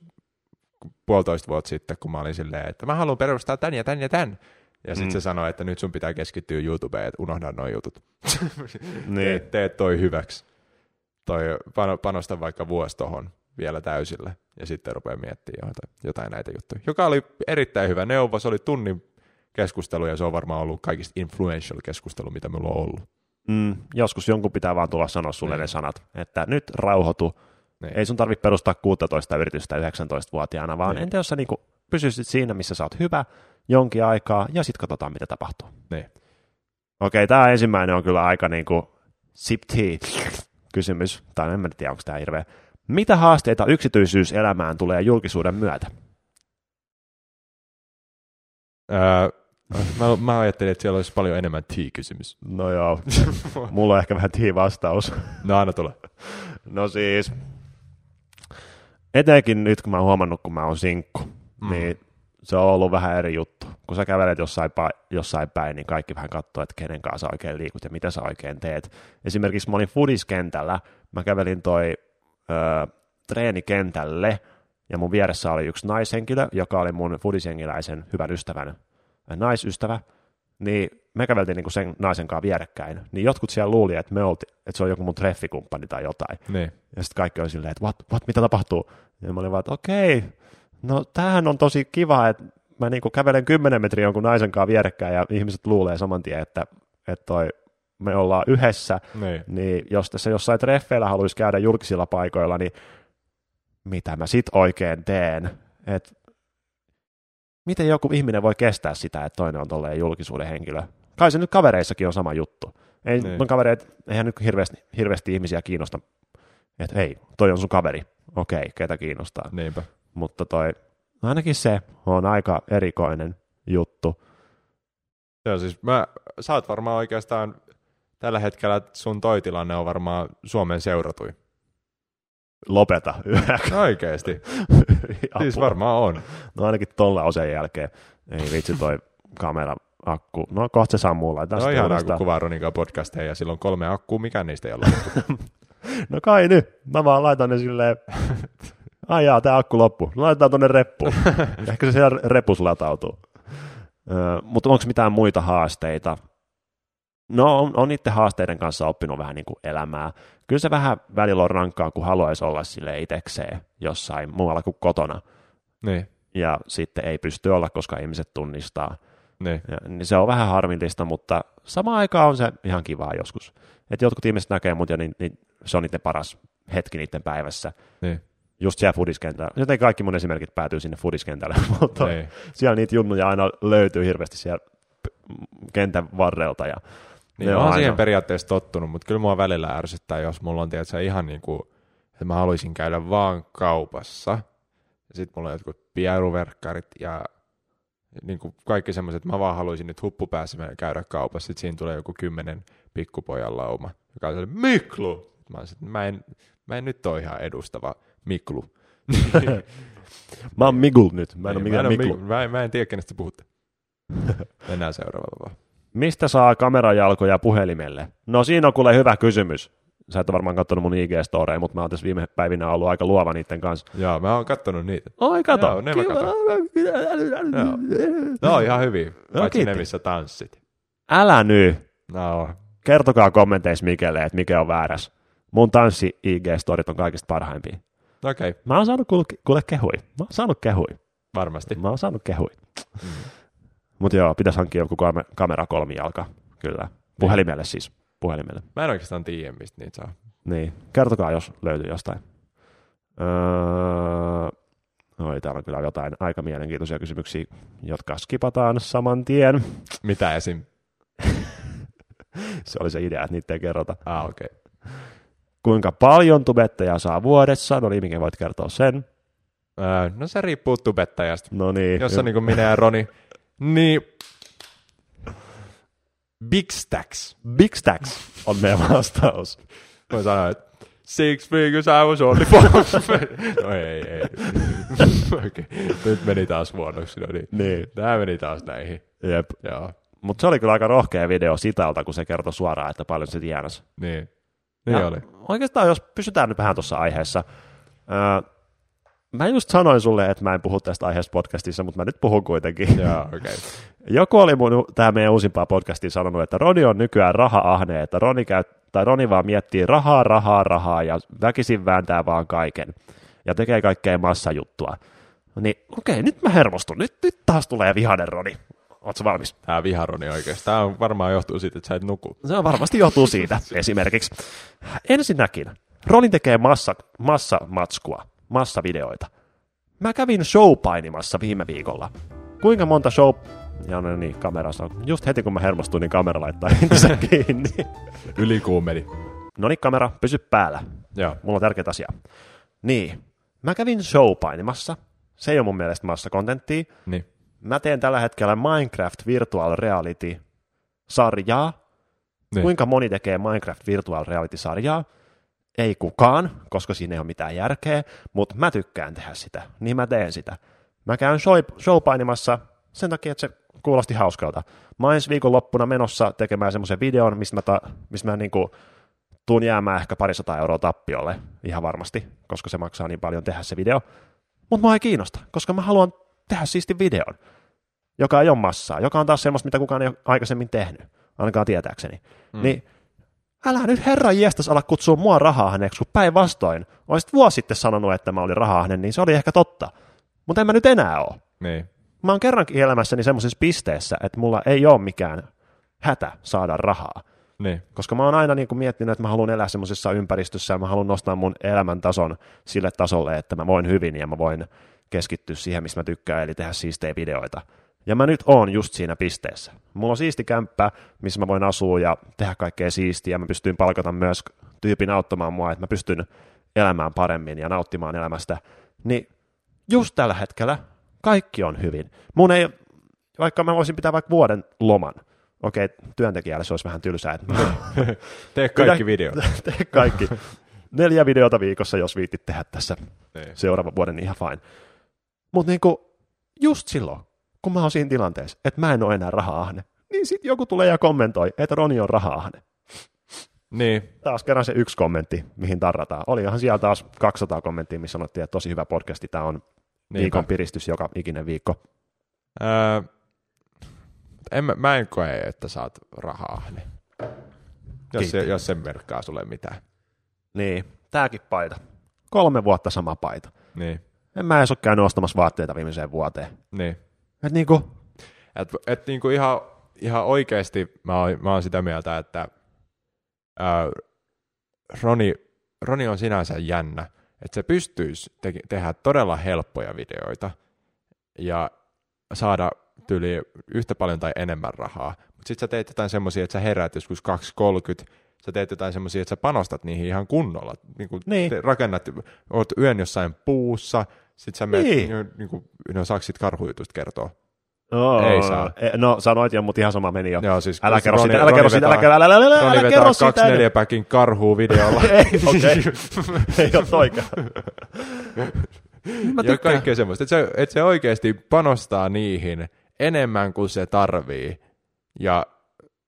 puolitoista vuotta sitten, kun mä olin silleen, että mä haluan perustaa tän ja tän ja tän. Ja sitten Mm. se sanoi, että nyt sun pitää keskittyä YouTubeen, että unohda nuo jutut. *laughs* Niin. Teet, teet toi hyväksi. Toi, pano- panosta vaikka vuosi tohon vielä täysille ja sitten rupeaa miettimään jotain, jotain näitä juttuja. Joka oli erittäin hyvä neuvo. Se oli tunnin keskustelu ja se on varmaan ollut kaikista influential keskustelu, mitä mulla on ollut. Mm, joskus jonkun pitää vaan tulla sanoa sulle Niin. ne sanat, että nyt rauhoitu. Niin. Ei sun tarvitse perustaa 16 yritystä 19-vuotiaana, vaan Niin. entä jos sä niinku pysyisit siinä, missä sä oot hyvä jonkin aikaa, ja sitten katsotaan, mitä tapahtuu. Niin. Okei, tämä ensimmäinen on kyllä aika sip tea kysymys, tai en mä tiedä, onko tämä hirveä. Mitä haasteita yksityisyyselämään tulee julkisuuden myötä? Öö, mä, mä ajattelin, että siellä olisi paljon enemmän T-kysymys. No joo, *laughs* mulla on ehkä vähän tea vastaus. No aina tulee. No siis, etenkin nyt kun mä oon huomannut, kun mä oon sinkku, mm. niin se on ollut vähän eri juttu. Kun sä kävelet jossain, pa- jossain päin, niin kaikki vähän katsoo, että kenen kanssa sä oikein liikut ja mitä sä oikein teet. Esimerkiksi mä olin fudiskentällä, mä kävelin toi ö, treenikentälle, ja mun vieressä oli yksi naishenkilö, joka oli mun fudisjengiläisen hyvän ystävän naisystävä, niin me käveltiin niinku sen naisen kanssa vierekkäin, niin jotkut siellä luuli, että, me olti, että se on joku mun treffikumppani tai jotain. Niin. Ja sitten kaikki oli silleen, että what, what, mitä tapahtuu? Ja mä olin vaan, että okei, no tämähän on tosi kiva, että mä niinku kävelen 10 metriä jonkun naisen kanssa vierekkäin ja ihmiset luulee saman tien, että, että toi, me ollaan yhdessä, Niin. niin jos tässä jossain treffeillä haluaisi käydä julkisilla paikoilla, niin mitä mä sit oikein teen? Et miten joku ihminen voi kestää sitä, että toinen on tolleen julkisuuden henkilö? Kai se nyt kavereissakin on sama juttu. Ei, Niin. mun kavereet, eihän nyt hirveästi, hirveästi ihmisiä kiinnosta, että hei, toi on sun kaveri. Okei, ketä kiinnostaa. Niinpä. Mutta toi, ainakin se on aika erikoinen juttu. On siis, mä, sä oot varmaan oikeastaan tällä hetkellä sun toi tilanne on varmaan Suomen seuratui. Lopeta yhä. Oikeesti. *laughs* siis varmaan on. No ainakin tolla osan jälkeen. Ei vitsi toi kamera akku. No kohta se sammuu, laitetaan on sitten ihanaa, kun kuvaa Roninkaan podcasteja ja silloin kolme akkuu, mikään niistä ei ole. *laughs* No kai nyt. Mä vaan laitan ne silleen, ai jaa, tää akku loppu. No Laitetaan tonne reppuun. *laughs* Ehkä se siellä repus latautuu. Mutta onko mitään muita haasteita? No on, on niiden haasteiden kanssa oppinut vähän niin kuin elämää. Kyllä se vähän välillä on rankkaa, kun haluaisi olla sille itsekseen jossain muualla kuin kotona. niin, Ja sitten ei pysty olla, koska ihmiset tunnistaa. niin, Ja, niin se on vähän harmillista, mutta samaan aikaan on se ihan kivaa joskus. Että jotkut ihmiset näkee mut ja niin, niin se on niiden paras hetki niiden päivässä. niin, Just siellä fudiskentällä. Joten kaikki mun esimerkit päätyy sinne fudiskentälle, *laughs* mutta niin. siellä niitä junnuja aina löytyy hirveästi siellä kentän varrelta. Ja Niin, ne mä on oon aina- siihen periaatteessa tottunut, mutta kyllä mua välillä ärsyttää, jos mulla on tiedätkö, ihan niin kuin, että mä haluaisin käydä vaan kaupassa. Ja sit mulla on jotkut pieruverkkarit ja niin kuin kaikki semmoiset, mä vaan haluaisin nyt mennä käydä kaupassa. Sitten siinä tulee joku kymmenen pikkupojan lauma, joka on sellainen, Miklu! Mä, sit, mä, en, mä en nyt ole ihan edustava Miklu. *laughs* mä oon Migul nyt, mä en Niin, ole mikään Miklu. Miklu. Mä, en, mä en tiedä, kenestä puhutte. *laughs* Mennään seuraavaan vaan. Mistä saa kamerajalkoja puhelimelle? No siinä on kuule hyvä kysymys. Sä et ole varmaan katsonut mun IG-storeja, mutta mä oon tässä viime päivinä ollut aika luova niiden kanssa. Joo, mä oon kattonut niitä. Oi, kato. Joo, ne mä Joo. No ihan hyvin, No, paitsi kiitti. ne, missä tanssit. Älä nyt. No, Kertokaa kommenteissa Mikelle, että mikä on väärässä. Mun tanssi IG-storit on kaikista parhaimpia. okei, okay, Mä oon saanut kuule, kuule kehui. Mä oon saanut kehui. varmasti. Mä oon saanut kehui. Mm. Mutta joo, pitäisi hankkia joku kame- kamera kolmijalka. Kyllä. Puhelimelle siis. Puhelimelle. Mä en oikeastaan tiedä, mistä niitä saa. Niin. Kertokaa, jos löytyy jostain. Öö... Oi, täällä on kyllä jotain aika mielenkiintoisia kysymyksiä, jotka skipataan saman tien. Mitä esim? *laughs* Se oli se idea, että niitä ei kerrota. Ah, okei. Okay. Kuinka paljon tubettajaa saa vuodessa? No niin, mikä voit kertoa sen? Öö, no se riippuu tubettajasta. No niin. Jos on niin kuin minä ja Roni, niin Big Stacks. Big Stacks on meidän vastaus. Mä sanoin, että six figures I was only for. *laughs* no ei, ei. okay. Nyt meni taas huonoksi. No niin. Niin, Tämä meni taas näihin. jep. Joo, Mutta se oli kyllä aika rohkea video Sitalta, kun se kertoi suoraan, että paljon se tienasi. niin. Niin Ja oli. Oikeastaan, jos pysytään nyt vähän tuossa aiheessa. Öö, mä just sanoin sulle, että mä en puhu tästä aiheesta podcastissa, mutta mä nyt puhun kuitenkin. *laughs* Joo. Okay. Joku oli mun tämä meidän uusimpaa podcastia sanonut, että Roni on nykyään raha-ahne, että Roni, käy, tai Roni vaan miettii rahaa, rahaa, rahaa ja väkisin vääntää vaan kaiken ja tekee kaikkea massajuttua. Niin okei, nyt mä hermostun. Nyt, nyt taas tulee vihanen Roni. Ootko valmis? Tää viharoni oikeesti. Tää on varmaan johtuu siitä, että sä et nuku. Se on varmasti johtuu siitä *laughs* esimerkiksi. Ensinnäkin, Ronin tekee massa, massamatskua, massavideoita. Mä kävin showpainimassa viime viikolla. Kuinka monta show... Ja no niin, kamerassa on. Just heti kun mä hermostuin, niin kamera laittaa *laughs* itsensä kiinni. Ylikuumeni. No niin, kamera, pysy päällä. Joo. Mulla on tärkeä asia. Niin, mä kävin showpainimassa. Se ei ole mun mielestä massakontenttia. Niin. Mä teen tällä hetkellä Minecraft Virtual Reality-sarjaa. Niin. Kuinka moni tekee Minecraft Virtual Reality-sarjaa? Ei kukaan, koska siinä ei ole mitään järkeä, mutta mä tykkään tehdä sitä, niin mä teen sitä. Mä käyn show- showpainimassa sen takia, että se kuulosti hauskalta. Mä oon ensi viikon loppuna menossa tekemään semmoisen videon, mistä mä, ta- mistä mä niinku tuun jäämään ehkä parisataa euroa tappiolle, ihan varmasti, koska se maksaa niin paljon tehdä se video. Mutta mua ei kiinnosta, koska mä haluan tehdä siisti videon, joka ei ole massaa, joka on taas semmoista, mitä kukaan ei ole aikaisemmin tehnyt, ainakaan tietääkseni. Mm. Niin älä nyt herra jästäs ala kutsua mua rahahneeksi, kun päinvastoin olisit vuosi sitten sanonut, että mä olin rahahne, niin se oli ehkä totta. Mutta en mä nyt enää ole. Niin. Mä oon kerrankin elämässäni semmoisessa pisteessä, että mulla ei ole mikään hätä saada rahaa. Niin. Koska mä oon aina niin kuin miettinyt, että mä haluan elää semmoisessa ympäristössä ja mä haluan nostaa mun elämäntason sille tasolle, että mä voin hyvin ja mä voin keskittyä siihen, mistä mä tykkään, eli tehdä siistejä videoita. Ja mä nyt oon just siinä pisteessä. Mulla on siisti kämppä, missä mä voin asua ja tehdä kaikkea siistiä. Mä pystyn palkata myös tyypin auttamaan mua, että mä pystyn elämään paremmin ja nauttimaan elämästä. Niin just tällä hetkellä kaikki on hyvin. Mun ei, vaikka mä voisin pitää vaikka vuoden loman, okei, työntekijälle se olisi vähän tylsää, että *laughs* Tee kaikki videot. *laughs* tee kaikki. Neljä videota viikossa, jos viitit tehdä tässä Niin. seuraavan vuoden, niin ihan fine. Mutta niinku, just silloin, kun mä oon siinä tilanteessa, että mä en ole enää raha-ahne, niin sitten joku tulee ja kommentoi, että Roni on raha-ahne. Niin. Taas kerran se yksi kommentti, mihin tarrataan. Olihan siellä taas 200 kommenttia, missä sanottiin, että tosi hyvä podcasti, tämä on Niinpä. viikon piristys joka ikinen viikko. Öö, en, mä- en koe, että saat rahaa. Niin. Jos, se, jos sen merkkaa sulle mitään. Niin, tääkin paita. Kolme vuotta sama paita. Niin. En mä edes ole käynyt ostamassa vaatteita viimeiseen vuoteen. Niin. Et niinku, Et, et niinku ihan, ihan oikeasti mä oon, mä oon sitä mieltä, että ää, Roni, Roni on sinänsä jännä, että se pystyisi te- tehdä todella helppoja videoita ja saada tyli yhtä paljon tai enemmän rahaa. Mutta sitten sä teet jotain semmoisia, että sä heräät joskus 2.30, sä teet jotain semmoisia, että sä panostat niihin ihan kunnolla. Niin Niin. te rakennat, oot yön jossain puussa, sit sä menet, Niin. niin. niin kuin, no saako sit karhujutusta kertoa? Oo, Ei saa. e- No sanoit jo, mutta ihan sama meni jo. Joo, siis Älä kerro sitä, älä kerro sitä, älä kerro, älä, älä, älä, älä, älä vetää kerro kaksi sitä. neljä päkin karhuu videolla. *laughs* Ei, okei. *laughs* Ei ole toikaan. Mä ja tykkään. kaikkea semmoista. Että se, et se oikeasti panostaa niihin enemmän kuin se tarvii. Ja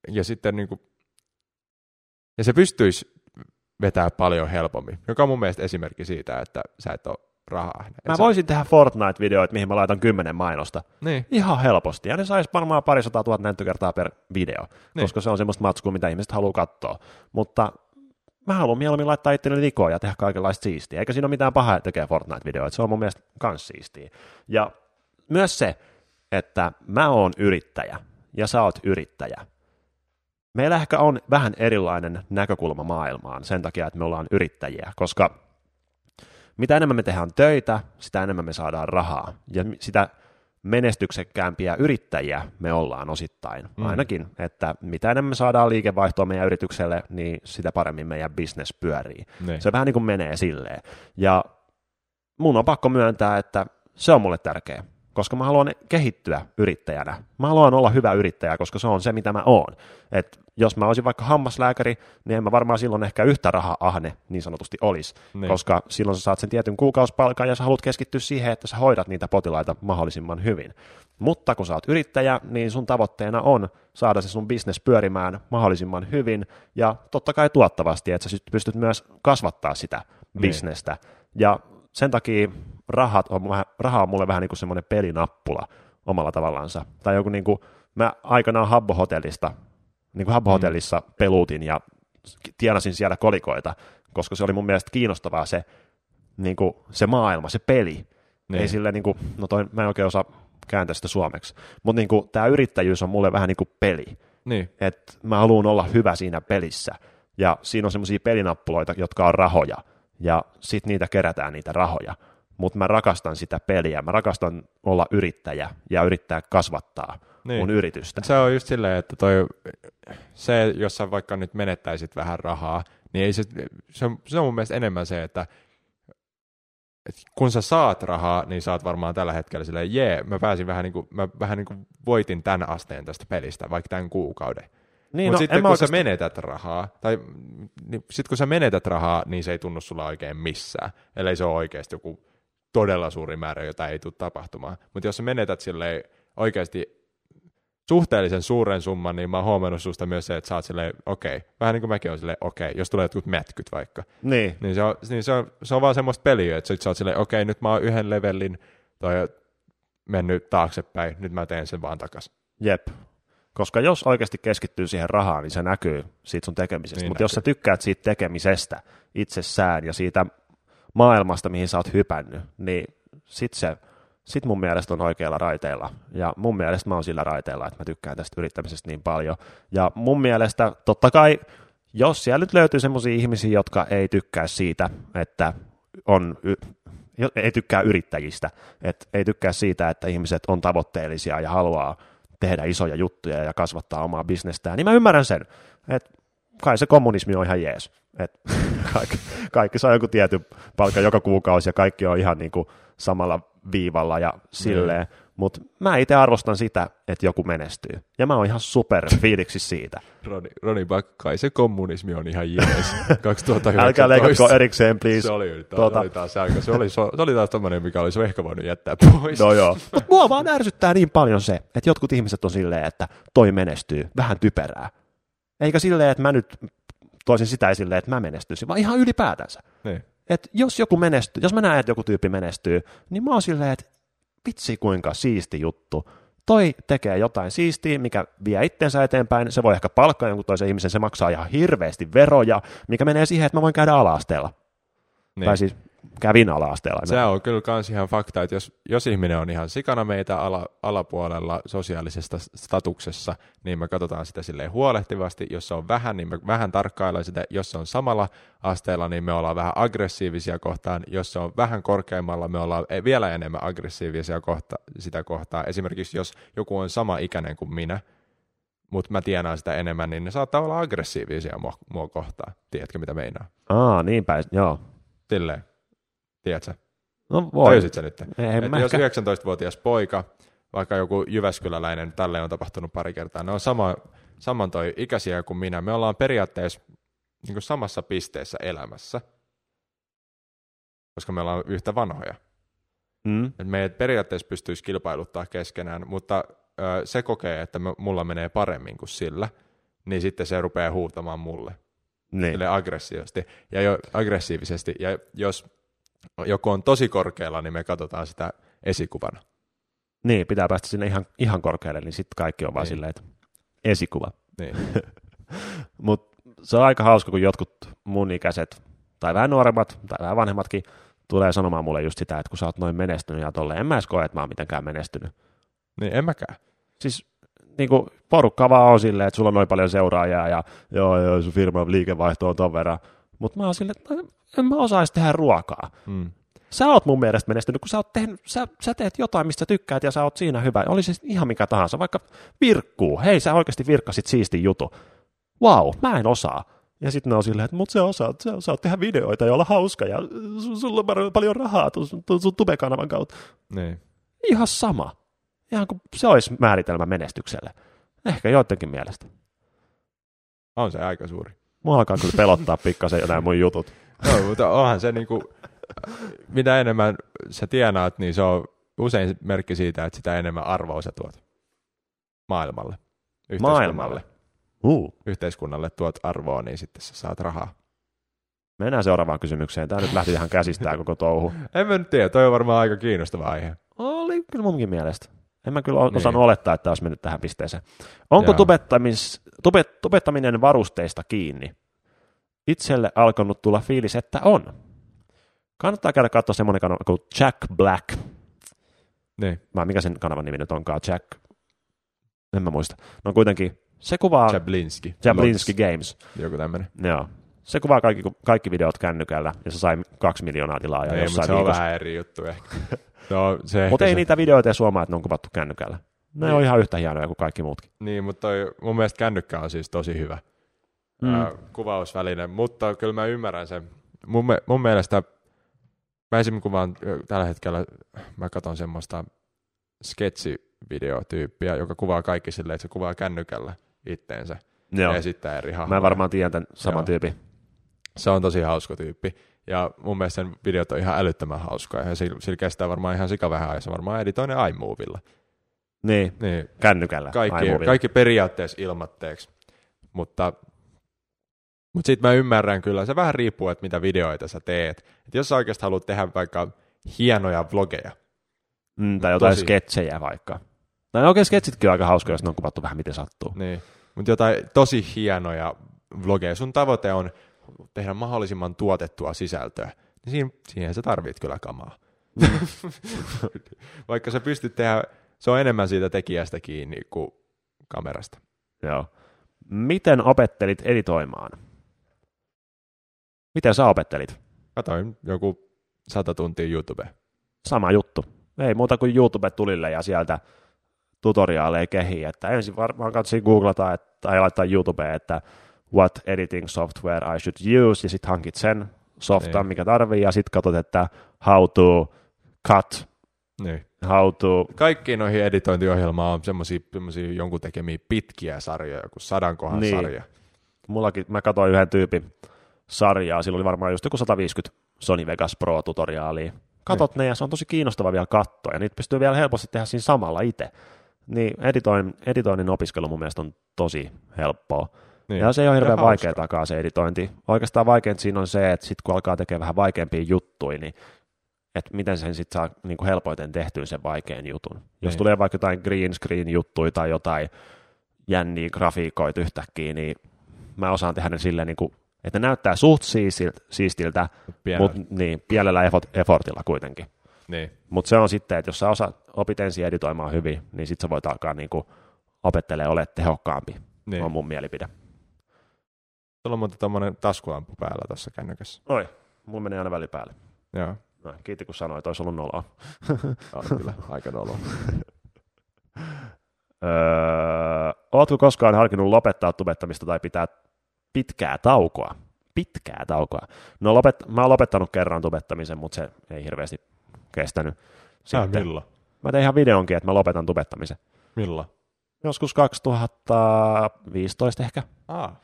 ja sitten niin kuin, ja se pystyisi vetää paljon helpommin, joka on mun mielestä esimerkki siitä, että sä et ole rahaa. Mä voisin tehdä Fortnite-videoita, mihin mä laitan kymmenen mainosta. Niin. Ihan helposti. Ja ne saisi varmaan parisataa tuhat näyttökertaa per video, niin. koska se on semmoista matskua, mitä ihmiset haluaa katsoa. Mutta mä haluan mieluummin laittaa itselleni likoa ja tehdä kaikenlaista siistiä. Eikä siinä ole mitään pahaa, että tekee Fortnite-videoita. Se on mun mielestä kans siistiä. Ja myös se, että mä oon yrittäjä ja sä oot yrittäjä. Meillä ehkä on vähän erilainen näkökulma maailmaan sen takia, että me ollaan yrittäjiä, koska mitä enemmän me tehdään töitä, sitä enemmän me saadaan rahaa. Ja sitä menestyksekkäämpiä yrittäjiä me ollaan osittain, mm. ainakin, että mitä enemmän me saadaan liikevaihtoa meidän yritykselle, niin sitä paremmin meidän business pyörii. Ne. Se vähän niin kuin menee silleen. Ja mun on pakko myöntää, että se on mulle tärkeä koska mä haluan kehittyä yrittäjänä. Mä haluan olla hyvä yrittäjä, koska se on se, mitä mä oon. Et jos mä olisin vaikka hammaslääkäri, niin en mä varmaan silloin ehkä yhtä raha-ahne niin sanotusti olisi, niin. koska silloin sä saat sen tietyn kuukausipalkan ja sä haluat keskittyä siihen, että sä hoidat niitä potilaita mahdollisimman hyvin. Mutta kun sä oot yrittäjä, niin sun tavoitteena on saada se sun business pyörimään mahdollisimman hyvin ja totta kai tuottavasti, että sä pystyt myös kasvattaa sitä niin. bisnestä. Ja sen takia rahat on, raha on mulle vähän niin kuin semmoinen pelinappula omalla tavallansa. Tai joku niin kuin, mä aikanaan Habbo-hotellista, niin kuin Habbo-hotellissa mm. pelutin ja tienasin siellä kolikoita, koska se oli mun mielestä kiinnostavaa se, niin kuin, se maailma, se peli. Niin. Ei sille, niin kuin, no toi, mä en oikein osaa kääntää sitä suomeksi, mutta niin tämä yrittäjyys on mulle vähän niin kuin peli. Niin. Että mä haluan olla hyvä siinä pelissä. Ja siinä on semmoisia pelinappuloita, jotka on rahoja. Ja sitten niitä kerätään niitä rahoja mutta mä rakastan sitä peliä, mä rakastan olla yrittäjä ja yrittää kasvattaa niin. mun yritystä. Se on just silleen, että toi, se, jos sä vaikka nyt menettäisit vähän rahaa, niin ei se, se, on, se on mun mielestä enemmän se, että et kun sä saat rahaa, niin saat varmaan tällä hetkellä silleen, jee, mä pääsin vähän niin kuin, mä vähän niin kuin voitin tämän asteen tästä pelistä, vaikka tämän kuukauden. Niin, Mutta no, sitten kun oikeasti... sä menetät rahaa, tai niin, sitten kun sä menetät rahaa, niin se ei tunnu sulla oikein missään, ellei se ole oikeasti joku todella suuri määrä, jota ei tule tapahtumaan. Mutta jos sä menetät silleen oikeasti suhteellisen suuren summan, niin mä oon huomannut susta myös se, että sä oot silleen, okei, okay. vähän niin kuin mäkin oon silleen, okei, okay. jos tulee jotkut mätkyt vaikka. Niin. Niin se on, niin se on, se on vaan semmoista peliä, että sä oot silleen, okei, okay, nyt mä oon yhden levelin toi mennyt taaksepäin, nyt mä teen sen vaan takas. Jep. Koska jos oikeasti keskittyy siihen rahaan, niin se näkyy siitä sun tekemisestä. Niin Mutta jos sä tykkäät siitä tekemisestä itsessään ja siitä maailmasta, mihin sä oot hypännyt, niin sit se sit mun mielestä on oikealla raiteella. Ja mun mielestä mä oon sillä raiteella, että mä tykkään tästä yrittämisestä niin paljon. Ja mun mielestä totta kai, jos siellä nyt löytyy semmoisia ihmisiä, jotka ei tykkää siitä, että on ei tykkää yrittäjistä, että ei tykkää siitä, että ihmiset on tavoitteellisia ja haluaa tehdä isoja juttuja ja kasvattaa omaa bisnestään, niin mä ymmärrän sen, että kai se kommunismi on ihan jees. Et *laughs* kaikki, kaikki saa joku tietyn palkan joka kuukausi ja kaikki on ihan niin kuin samalla viivalla ja silleen. Mm. Mutta mä itse arvostan sitä, että joku menestyy. Ja mä oon ihan super *laughs* fiiliksi siitä. Roni, Roni Back, kai se kommunismi on ihan jees. *laughs* 2019. Älkää leikatko erikseen, please. Se oli, taas, tuota... oli taas aika. Se oli, se oli taas tommonen, mikä olisi ehkä voinut jättää pois. No joo. Mutta mua vaan ärsyttää niin paljon se, että jotkut ihmiset on silleen, että toi menestyy. Vähän typerää. Eikä silleen, että mä nyt toisin sitä esille, että mä menestyisin, vaan ihan ylipäätänsä. Niin. Et jos joku menestyy, jos mä näen, että joku tyyppi menestyy, niin mä oon silleen, että vitsi kuinka siisti juttu. Toi tekee jotain siistiä, mikä vie itsensä eteenpäin, se voi ehkä palkkaa jonkun toisen ihmisen, se maksaa ihan hirveästi veroja, mikä menee siihen, että mä voin käydä ala-asteella. Niin. Tai siis kävin ala-asteella. Se on kyllä kans ihan fakta, että jos, jos ihminen on ihan sikana meitä ala, alapuolella sosiaalisessa statuksessa, niin me katsotaan sitä silleen huolehtivasti. Jos se on vähän, niin me vähän tarkkaillaan sitä. Jos se on samalla asteella, niin me ollaan vähän aggressiivisia kohtaan. Jos se on vähän korkeammalla, me ollaan e, vielä enemmän aggressiivisia kohta, sitä kohtaa. Esimerkiksi jos joku on sama ikäinen kuin minä, mutta mä tienaan sitä enemmän, niin ne saattaa olla aggressiivisia mua, mua kohtaan. Tiedätkö, mitä meinaa? Aa, niin päin, joo. Silleen. Tiedätkö? No voi. Tajusit sä nyt? Ei, jos 19-vuotias poika, vaikka joku Jyväskyläläinen, tälle on tapahtunut pari kertaa, ne on sama, saman toi ikäisiä kuin minä. Me ollaan periaatteessa niin samassa pisteessä elämässä, koska me ollaan yhtä vanhoja. Mm. Et meidät periaatteessa pystyisi kilpailuttaa keskenään, mutta ö, se kokee, että me, mulla menee paremmin kuin sillä, niin sitten se rupeaa huutamaan mulle Niin. sille aggressiivisesti. Ja jo, aggressiivisesti. Ja jos joku on tosi korkealla, niin me katsotaan sitä esikuvana. niin, pitää päästä sinne ihan, ihan korkealle, niin sitten kaikki on vaan Niin. silleen, että esikuva. Niin. *laughs* Mutta se on aika hauska, kun jotkut mun ikäiset, tai vähän nuoremmat, tai vähän vanhemmatkin, tulee sanomaan mulle just sitä, että kun sä oot noin menestynyt ja tolleen, en mä edes koe, että mä oon mitenkään menestynyt. niin, en mäkään. Siis niin kuin porukka vaan on silleen, että sulla on noin paljon seuraajaa ja joo, joo sun firman liikevaihto on ton verran. Mutta mä oon silleen, että en mä osaisi tehdä ruokaa. Mm. Sä oot mun mielestä menestynyt, kun sä, oot tehnyt, sä, sä teet jotain, mistä sä tykkäät ja sä oot siinä hyvä. Oli se sitten ihan mikä tahansa, vaikka virkkuu. Hei, sä oikeasti virkkasit siisti jutu. Wow, mä en osaa. Ja sitten ne on silleen, että mut sä osaat, sä osaat tehdä videoita ja olla hauska ja su- sulla on paljon rahaa tu- tu- sun tubekanavan kautta. Niin. Ihan sama. Ihan kuin se olisi määritelmä menestykselle. Ehkä joidenkin mielestä. On se aika suuri. Mua alkaa kyllä pelottaa pikkasen jo nämä mun jutut. No, mutta onhan se niinku, mitä enemmän sä tienaat, niin se on usein merkki siitä, että sitä enemmän arvoa sä tuot maailmalle. Maailmalle. Uh. Yhteiskunnalle tuot arvoa, niin sitten sä saat rahaa. Mennään seuraavaan kysymykseen. Tämä nyt lähti ihan käsistään koko touhu. En mä nyt tiedä, toi on varmaan aika kiinnostava aihe. Oli kyllä munkin mielestä. En mä kyllä Niin. osannut olettaa, että olisi mennyt tähän pisteeseen. Onko Joo. tubettamis, tubet, tubettaminen varusteista kiinni? Itselle alkanut tulla fiilis, että on. Kannattaa käydä katsoa semmoinen kanava kuin Jack Black. Niin, Mä, mikä sen kanavan nimi nyt onkaan? Jack... En mä muista. No kuitenkin, se kuvaa... Jablinski. Jablinski Games. Joku tämmönen. Joo. Se kuvaa kaikki, kaikki videot kännykällä, ja se sai kaksi miljoonaa tilaa ja Ei, mutta jossain se on viikossa. vähän eri juttu ehkä. *laughs* No, se Mutta ei se, niitä videoita edes huomaa, että ne on kuvattu kännykällä. Ne Niin. on ihan yhtä hienoja kuin kaikki muutkin. Niin, mutta toi, mun mielestä kännykkä on siis tosi hyvä Mm. ää, kuvausväline, mutta kyllä mä ymmärrän sen. Mun, mun mielestä, mä esimerkiksi kuvaan ö, tällä hetkellä, mä katson semmoista sketsivideotyyppiä, joka kuvaa kaikki silleen, että se kuvaa kännykällä itteensä Joo. ja esittää eri hahmoja. Mä varmaan tiedän tämän saman Joo. tyypin. Se on tosi hauska tyyppi. Ja mun mielestä sen videot on ihan älyttömän hauskaa. Ja sillä, sillä kestää varmaan ihan sika vähän ja se varmaan editoinen iMovilla. Niin, Niin, kännykällä. kaikki, kaikki periaatteessa ilmatteeksi. Mutta, mutta sitten mä ymmärrän kyllä, se vähän riippuu, että mitä videoita sä teet. Et jos sä oikeasti haluat tehdä vaikka hienoja vlogeja, Mm, tai jotain Tosi. sketsejä vaikka. No oikein sketsitkin on aika hauskoja, jos ne on kuvattu vähän miten sattuu. niin, mutta jotain tosi hienoja vlogeja, sun tavoite on tehdä mahdollisimman tuotettua sisältöä, niin siihen, siihen sä tarvit kyllä kamaa. *laughs* Vaikka sä pystyt tehdä, se on enemmän siitä tekijästä kiinni kuin kamerasta. Joo. Miten opettelit editoimaan? Miten sä opettelit? Katoin joku sata tuntia YouTube. Sama juttu. Ei muuta kuin YouTube tulille ja sieltä tutoriaaleja kehiin. Että ensin varmaan katsoin googlata että, tai laittaa YouTubeen, että what editing software I should use, ja sitten hankit sen softan, Niin. mikä tarvii, ja sitten katsot, että how to cut, Niin. how to... Kaikkiin noihin editointiohjelmaan on semmoisia, jonkun tekemiä pitkiä sarjoja, joku sadan kohan Niin. sarja. Mullakin, mä katsoin yhden tyypin sarjaa, sillä oli varmaan just joku 150 Sony Vegas Pro-tutoriaalia. Katot ne, ja se on tosi kiinnostava vielä katsoa, ja niitä pystyy vielä helposti tehdä siinä samalla itse. Niin editoin, editoinnin opiskelu mun mielestä on tosi helppoa. Niin. Ja se ei ole hirveän Ja vaikea hauskaa. takaa se editointi. Oikeastaan vaikeinta siinä on se, että sit kun alkaa tekemään vähän vaikeampia juttuja, niin että miten sen sitten saa niin kuin helpoiten tehtyä sen vaikean jutun. Jos Niin. tulee vaikka jotain green screen juttuja tai jotain jänniä grafiikoita yhtäkkiä, niin mä osaan tehdä ne silleen, niin kuin, että ne näyttää suht siistiltä, mutta niin, pienellä effort, effortilla kuitenkin. Niin. Mutta se on sitten, että jos sä osaat, opit ensin editoimaan hyvin, niin sitten sä voit alkaa niin kuin, opettelemaan olemaan tehokkaampi, Niin. on mun mielipide. Sulla on muuten tommonen taskulampu päällä tuossa kännykässä. Oi, mulla menee aina väli päälle. Joo. No, kiitti kun sanoit, olisi ollut noloa. *laughs* On kyllä aika noloa. *laughs* Öö, ootko koskaan harkinnut lopettaa tubettamista tai pitää pitkää taukoa? Pitkää taukoa. No lopet, mä oon lopettanut kerran tubettamisen, mutta se ei hirveästi kestänyt. Sä milloin? Mä tein ihan videonkin, että mä lopetan tubettamisen. Milloin? Joskus 2015 ehkä. Aa,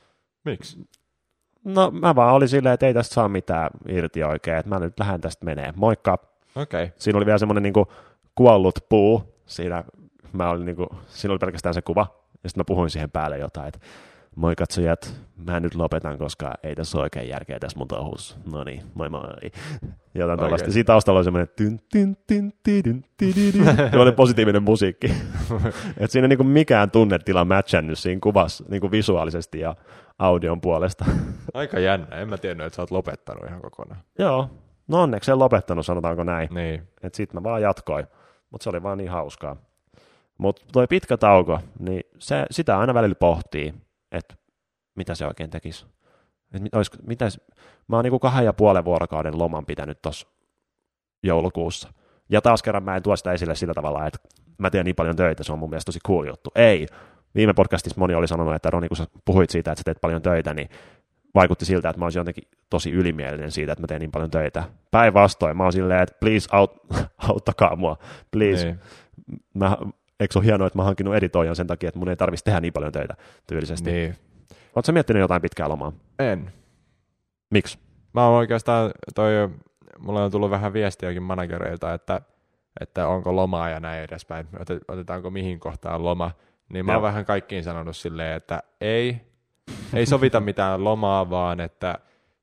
miksi? No mä vaan olin silleen, että ei tästä saa mitään irti oikein, että mä nyt lähden tästä menee. Moikka. Okei. Okay. Siinä oli vielä semmoinen niin kuollut puu. Siinä, mä olin niin kuin, siinä oli pelkästään se kuva. Ja sitten mä puhuin siihen päälle jotain, että moi katsojat, mä nyt lopetan, koska ei tässä ole oikein järkeä tässä mun touhussa. No niin, moi moi. Jotain tällaista. Siitä taustalla oli semmoinen tyn, tyn, tyn, tyn, tyn, tyn, oli positiivinen musiikki. Et siinä niin kuin mikään tunnetila matchannut siinä kuvassa niin kuin visuaalisesti ja audion puolesta. Aika jännä, en mä tiennyt, että sä oot lopettanut ihan kokonaan. Joo, no onneksi en lopettanut, sanotaanko näin. Niin. Et sit mä vaan jatkoin, mutta se oli vaan niin hauskaa. Mutta toi pitkä tauko, niin se, sitä aina välillä pohtii, että mitä se oikein tekisi. Et mit, olisiko, mitä, mä oon niinku kahden ja puolen vuorokauden loman pitänyt tuossa joulukuussa. Ja taas kerran mä en tuo sitä esille sillä tavalla, että mä teen niin paljon töitä, se on mun mielestä tosi cool juttu. Ei. Viime podcastissa moni oli sanonut, että Roni, kun sä puhuit siitä, että sä teet paljon töitä, niin vaikutti siltä, että mä olisin jotenkin tosi ylimielinen siitä, että mä teen niin paljon töitä. Päinvastoin, mä oon silleen, että please aut, *laughs* auttakaa mua, please. Niin. Mä, eikö se ole hienoa, että mä oon hankkinut editoijan sen takia, että mun ei tarvitsisi tehdä niin paljon töitä tyylisesti. niin. Oletko miettinyt jotain pitkää lomaa? En. Miksi? Mä oon oikeastaan, toi, mulla on tullut vähän viestiäkin managereilta, että, että onko lomaa ja näin edespäin, Otet- otetaanko mihin kohtaan loma. Niin mä oon Joo. vähän kaikkiin sanonut silleen, että ei, ei sovita *laughs* mitään lomaa, vaan että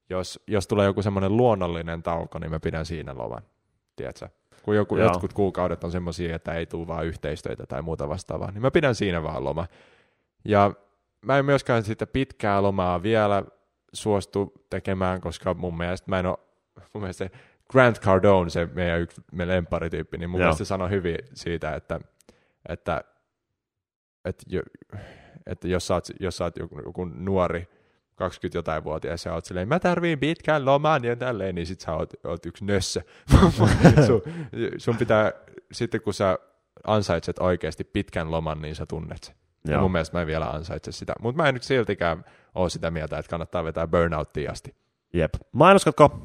jos, jos tulee joku semmoinen luonnollinen tauko, niin mä pidän siinä loman. Tiedätkö? Kun joku, Joo. jotkut kuukaudet on semmoisia, että ei tule vaan yhteistöitä tai muuta vastaavaa, niin mä pidän siinä vaan loma. Ja mä en myöskään sitä pitkää lomaa vielä suostu tekemään, koska mun mielestä mä en ole, mun mielestä se Grant Cardone, se meidän yksi meidän lempparityyppi, niin mun Joo. mielestä se sanoi hyvin siitä, että, että, että, että jos, sä oot, jos sä oot joku, joku nuori 20 jotain vuotias ja oot silleen, mä tarviin pitkän loman ja tälleen, niin sit sä oot, oot yksi nössö. *laughs* sun, sun pitää, sitten kun sä ansaitset oikeasti pitkän loman, niin sä tunnet sen. Ja mun mielestä mä en vielä ansaitse sitä. Mutta mä en nyt siltikään ole sitä mieltä, että kannattaa vetää burnouttiin asti. Jep. Mainoskatko?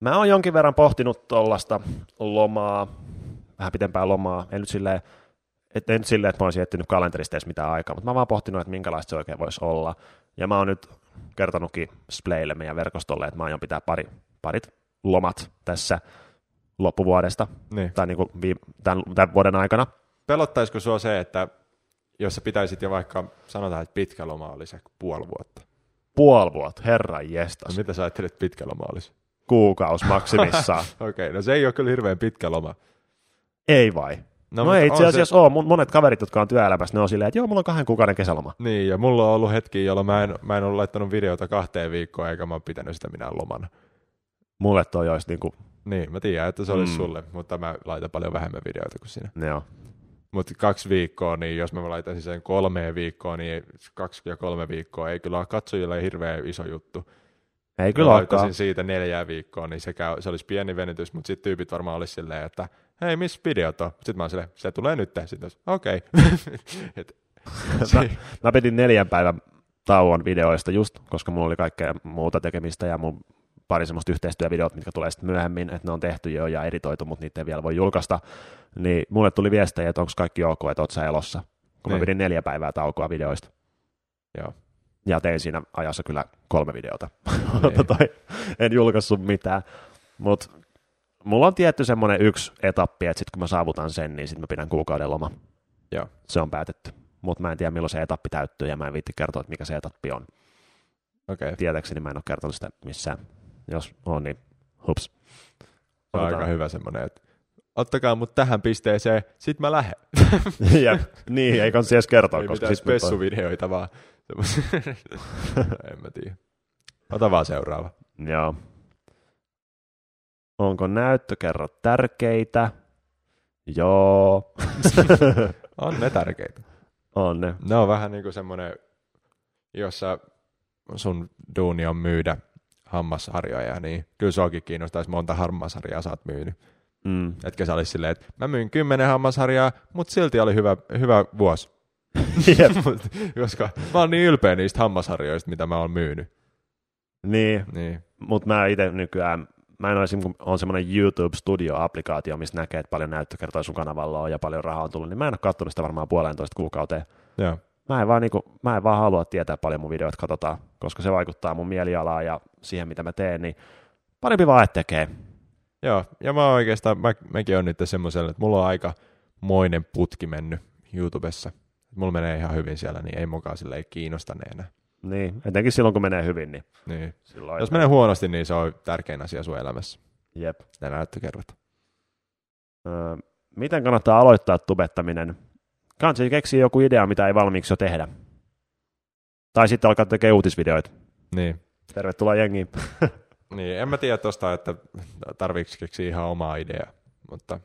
Mä oon jonkin verran pohtinut tuollaista lomaa, vähän pitempää lomaa. En nyt silleen, et, en silleen, että mä olisin etsinyt kalenterista edes mitään aikaa, mutta mä oon vaan pohtinut, että minkälaista se oikein voisi olla. Ja mä oon nyt kertonutkin Splaylle meidän verkostolle, että mä aion pitää pari, parit lomat tässä loppuvuodesta, Niin. tai niin kuin viime, tämän, tämän vuoden aikana. Pelottaisiko sua se, että jos sä pitäisit jo vaikka, sanotaan, että pitkä loma olisi ehkä puoli vuotta. Puoli vuotta, herran No, jestas. mitä sä ajattelet, että pitkä loma olisi? Kuukaus maksimissaan. *laughs* Okei, no se ei ole kyllä hirveän pitkä loma. ei vai? No, no ei itse on asiassa ole. Mun monet kaverit, jotka on työelämässä, ne on silleen, että joo, mulla on kahden kuukauden kesäloma. Niin, ja mulla on ollut hetki, jolloin mä en, mä en ole laittanut videota kahteen viikkoon, eikä mä ole pitänyt sitä minä lomana. Mulle toi olisi niinku, Niin, mä tiedän, että se olisi Mm. sulle, mutta mä laitan paljon vähemmän videoita kuin sinä. joo. Mutta kaksi viikkoa, niin jos mä laitan sen kolmeen viikkoon, niin kaksi ja kolme viikkoa ei kyllä ole katsojille hirveän iso juttu. Ei Mä kyllä olekaan. laittaisin siitä neljää viikkoa, niin se, käy, se olisi pieni venytys, mutta sitten tyypit varmaan olisi silleen, että hei, missä videot on? Sitten mä oon silleen, se tulee nyt. Sitten okei. *laughs* Et *laughs* se- *laughs* Mä pidin neljän päivän tauon videoista just, koska mulla oli kaikkea muuta tekemistä ja mun pari semmoista yhteistyövideot, mitkä tulee sitten myöhemmin, että ne on tehty jo ja editoitu, mutta niitä ei vielä voi julkaista. Niin mulle tuli viestejä, että onko kaikki ok, että oot sä elossa, kun mä Niin. pidin neljä päivää taukoa videoista. Joo. Ja tein siinä ajassa kyllä kolme videota. Niin. En julkaissut mitään. Mutta mulla on tietty semmoinen yksi etappi, että sitten kun mä saavutan sen, niin sitten mä pidän kuukauden loma. Joo. Se on päätetty. Mutta mä en tiedä, milloin se etappi täyttyy, ja mä en viitti kertoa, että mikä se etappi on. Okei, okay. Tietääkseni mä en ole kertonut sitä missään. Jos on, niin hups. se on aika hyvä semmoinen, että ottakaa mut tähän pisteeseen, sit mä lähden. *laughs* Jep. niin, ei kannata edes kertoa, Ei koska mitään spessuvideoita vaan. *laughs* en mä tiedä. Ota vaan seuraava. Joo. Onko näyttökerrot tärkeitä? Joo. *laughs* On ne tärkeitä. on ne. Ne on vähän niinku semmoinen, jossa sun duuni on myydä hammasharjoja, niin kyllä suakin kiinnostaisi monta hammasharjaa sä oot myynyt. Mm. Etkä sä olisi silleen, että mä myin kymmenen hammasharjaa, mutta silti oli hyvä, hyvä vuosi. *laughs* *laughs* Koska mä oon niin ylpeä niistä hammasharjoista, mitä mä oon myynyt. niin, Niin. mutta mä itse nykyään, mä en ole esim. kun on semmoinen YouTube Studio-applikaatio, missä näkee, että paljon näyttökertoja sun kanavalla on ja paljon rahaa on tullut, niin mä en ole katsonut sitä varmaan puolentoista kuukauteen. Joo. Mä en, vaan, niinku, mä en vaan halua tietää paljon mun videoita katsotaan, koska se vaikuttaa mun mielialaan ja siihen, mitä mä teen, niin parempi vaan, että tekee. Joo, ja mä oikeastaan, mä, mäkin on nyt semmoisella, että mulla on aika moinen putki mennyt YouTubessa. Mulla menee ihan hyvin siellä, niin ei mukaan silleen kiinnostaneena. Niin, etenkin silloin kun menee hyvin, niin Niin. silloin... Jos menee huonosti, niin se on tärkein asia sun elämässä. Jep. Ne näyttökerrat. Öö, miten kannattaa aloittaa tubettaminen? Kansi keksii joku idea, mitä ei valmiiksi jo tehdä. Tai sitten alkaa tekemään uutisvideoita. Niin. Tervetuloa jengiin. *laughs* Niin, en mä tiedä tosta, että tarviiko keksiä ihan omaa ideaa, mutta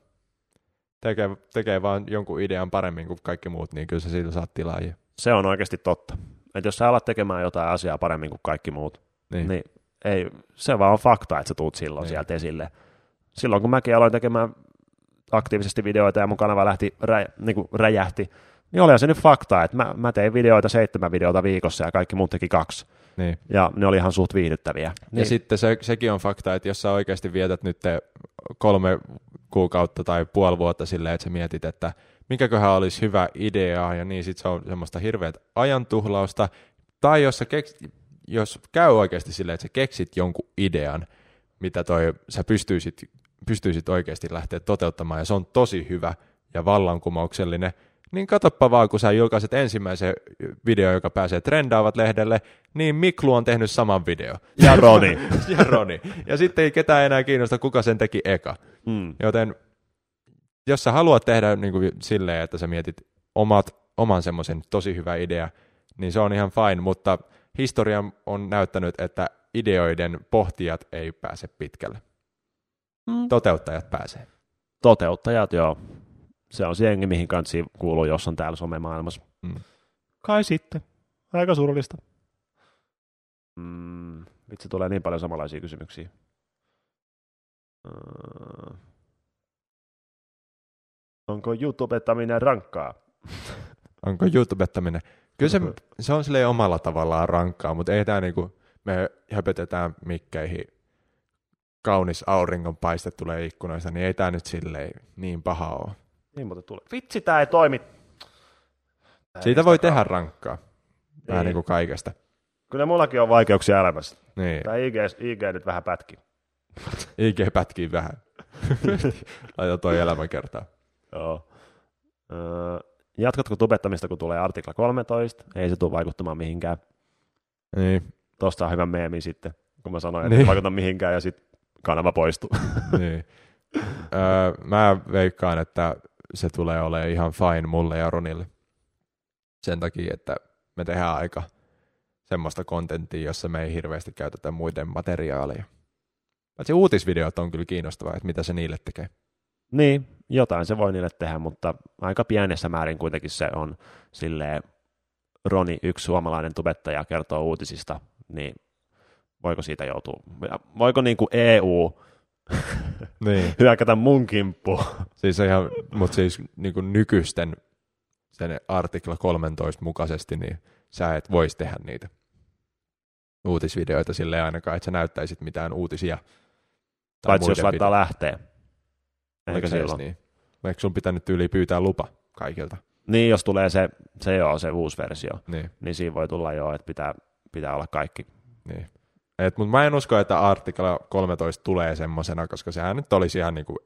tekee, tekee vaan jonkun idean paremmin kuin kaikki muut, niin kyllä sä siitä saat tilaajia. Se on oikeasti totta. Että jos sä alat tekemään jotain asiaa paremmin kuin kaikki muut, Niin. niin ei, se vaan on fakta, että sä tuut silloin Niin. sieltä esille. Silloin kun mäkin aloin tekemään aktiivisesti videoita ja mun kanava lähti, rä, niin kuin räjähti, niin olihan se nyt fakta, että mä, mä tein videoita, seitsemän videota viikossa ja kaikki muut teki kaksi. niin. Ja ne oli ihan suht viihdyttäviä. Niin. Ja sitten se, sekin on fakta, että jos sä oikeasti vietät nyt kolme kuukautta tai puoli vuotta silleen, että sä mietit, että mikäköhän olisi hyvä idea, ja niin sitten se on semmoista hirveät ajantuhlausta, tai jos, sä keks, jos käy oikeasti silleen, että sä keksit jonkun idean, mitä toi, sä pystyisit, pystyisit oikeasti lähteä toteuttamaan, ja se on tosi hyvä ja vallankumouksellinen, niin katoppa vaan, kun sä julkaiset ensimmäisen video, joka pääsee trendaavat lehdelle, niin Miklu on tehnyt saman video. ja Roni. *laughs* ja Roni. Ja sitten ei ketään enää kiinnosta, kuka sen teki eka. mm. Joten jos sä haluat tehdä niin kuin silleen, että sä mietit omat, oman semmoisen tosi hyvä idea, niin se on ihan fine, mutta historia on näyttänyt, että ideoiden pohtijat ei pääse pitkälle. Mm. Toteuttajat pääsee. Toteuttajat, joo. Se on se jengi, mihin kansi kuuluu, jos on täällä somemaailmassa. Mm. Kai sitten. Aika surullista. Mm, vitsi, tulee niin paljon samanlaisia kysymyksiä. Uh, onko YouTubettaminen rankkaa? *laughs* Onko YouTubettaminen? Kyllä se, se on silleen omalla tavallaan rankkaa, mutta ei tää niinku, me höpötetään mikkeihin kaunis auringonpaiste tulee ikkunoista, niin ei tää nyt silleen niin paha ole. Niin muuten tulee. Vitsi, tää ei toimi. Tää Siitä voi tehdä rankkaa. Vähän Niin. kuin kaikesta. Kyllä mullakin on vaikeuksia elämässä. Niin, Tää IG, IG nyt vähän pätki. *laughs* IG pätkii vähän. *laughs* Laita toi elämänkertaa. Joo. Öö, jatkatko tubettamista, kun tulee artikla 13? Ei se tule vaikuttamaan mihinkään. Niin, Tosta on hyvä meemi sitten, kun mä sanoin, että Niin. ei vaikuta mihinkään ja sitten kanava poistuu. *laughs* niin. Öö, mä veikkaan, että se tulee olemaan ihan fine mulle ja Ronille. Sen takia, että me tehdään aika semmoista kontenttia, jossa me ei hirveästi käytetä muiden materiaaleja. Paitsi uutisvideot on kyllä kiinnostavaa, että mitä se niille tekee. Niin, jotain se voi niille tehdä, mutta aika pienessä määrin kuitenkin se on silleen, Roni, yksi suomalainen tubettaja, kertoo uutisista, niin voiko siitä joutua, voiko niin kuin EU *laughs* Niin. hyökätä mun kimppuun? Siis ihan, mutta siis niin kuin nykyisten sen artikla 13 mukaisesti, niin sä et vois tehdä niitä uutisvideoita silleen ainakaan, että sä näyttäisit mitään uutisia. tai Paitsi jos laittaa. Eikä Eikö se silloin. niin? Eikö sun pitänyt tyyli pyytää lupa kaikilta? Niin, jos tulee se, se joo, se uusi versio, Niin, niin siinä voi tulla jo, että pitää, pitää olla kaikki. niin. Et, mutta mä en usko, että artikla 13 tulee semmosena, koska sehän nyt olisi ihan niinku,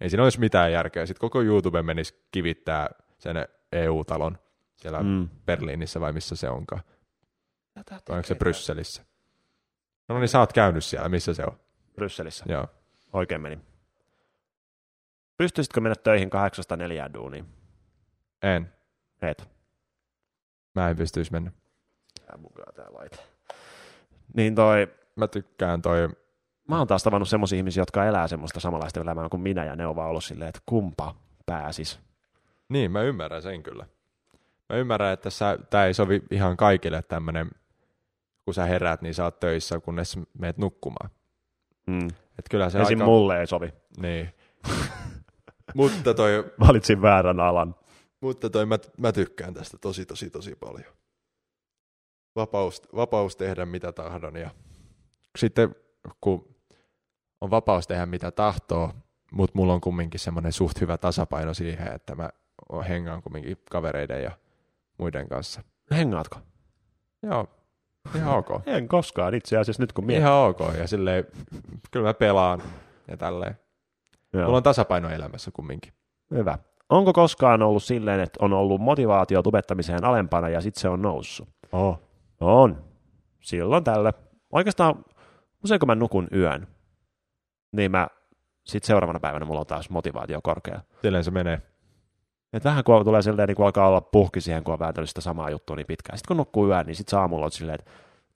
ei siinä olisi mitään järkeä. Sitten koko YouTube menisi kivittää sen EU-talon siellä Mm. Berliinissä vai missä se onkaan. Vai onko se Brysselissä? No niin, sä oot käynyt siellä, missä se on? Brysselissä. Joo. Oikein meni. Pystyisitkö mennä töihin kahdeksasta neljään duuniin? En. Et. Mä en pystyisi mennä. Tää mukaan tää laite. Niin toi, Mä tykkään toi, mä oon taas tavannut semmoisia ihmisiä, jotka elää semmoista samanlaista elämää kuin minä, ja ne on vaan ollut silleen, että kumpa pääsis. niin mä ymmärrän sen kyllä. Mä ymmärrän, että sä, tää ei sovi ihan kaikille tämmönen, kun sä heräät, niin sä oot töissä, kunnes meet nukkumaan. Mm. Et kyllä se Esim. aika... mulle ei sovi. Niin. *laughs* mutta toi, Valitsin väärän alan. mutta toi mä, mä tykkään tästä tosi, tosi, tosi paljon. Vapaus, vapaus tehdä mitä tahdon ja sitten kun on vapaus tehdä mitä tahtoo, mutta mulla on kumminkin semmoinen suht hyvä tasapaino siihen, että mä hengaan kumminkin kavereiden ja muiden kanssa. Hengaatko? Joo, ihan ok. En koskaan itse asiassa nyt kun mietin. Ihan ok. Ja silleen, kyllä mä pelaan ja tälleen. Joo. Mulla on tasapaino elämässä kumminkin. Hyvä. onko koskaan ollut silleen, että on ollut motivaatio tubettamiseen alempana ja sitten se on noussut? Oh. On. Silloin tällä. Oikeastaan usein kun mä nukun yön, niin mä sitten seuraavana päivänä mulla on taas motivaatio korkea. Silleen se menee. Et vähän kun tulee silleen, niin kun alkaa olla puhki siihen, kun on vääntänyt sitä samaa juttua niin pitkään. Sitten kun nukkuu yön, niin sitten saamulla on silleen, että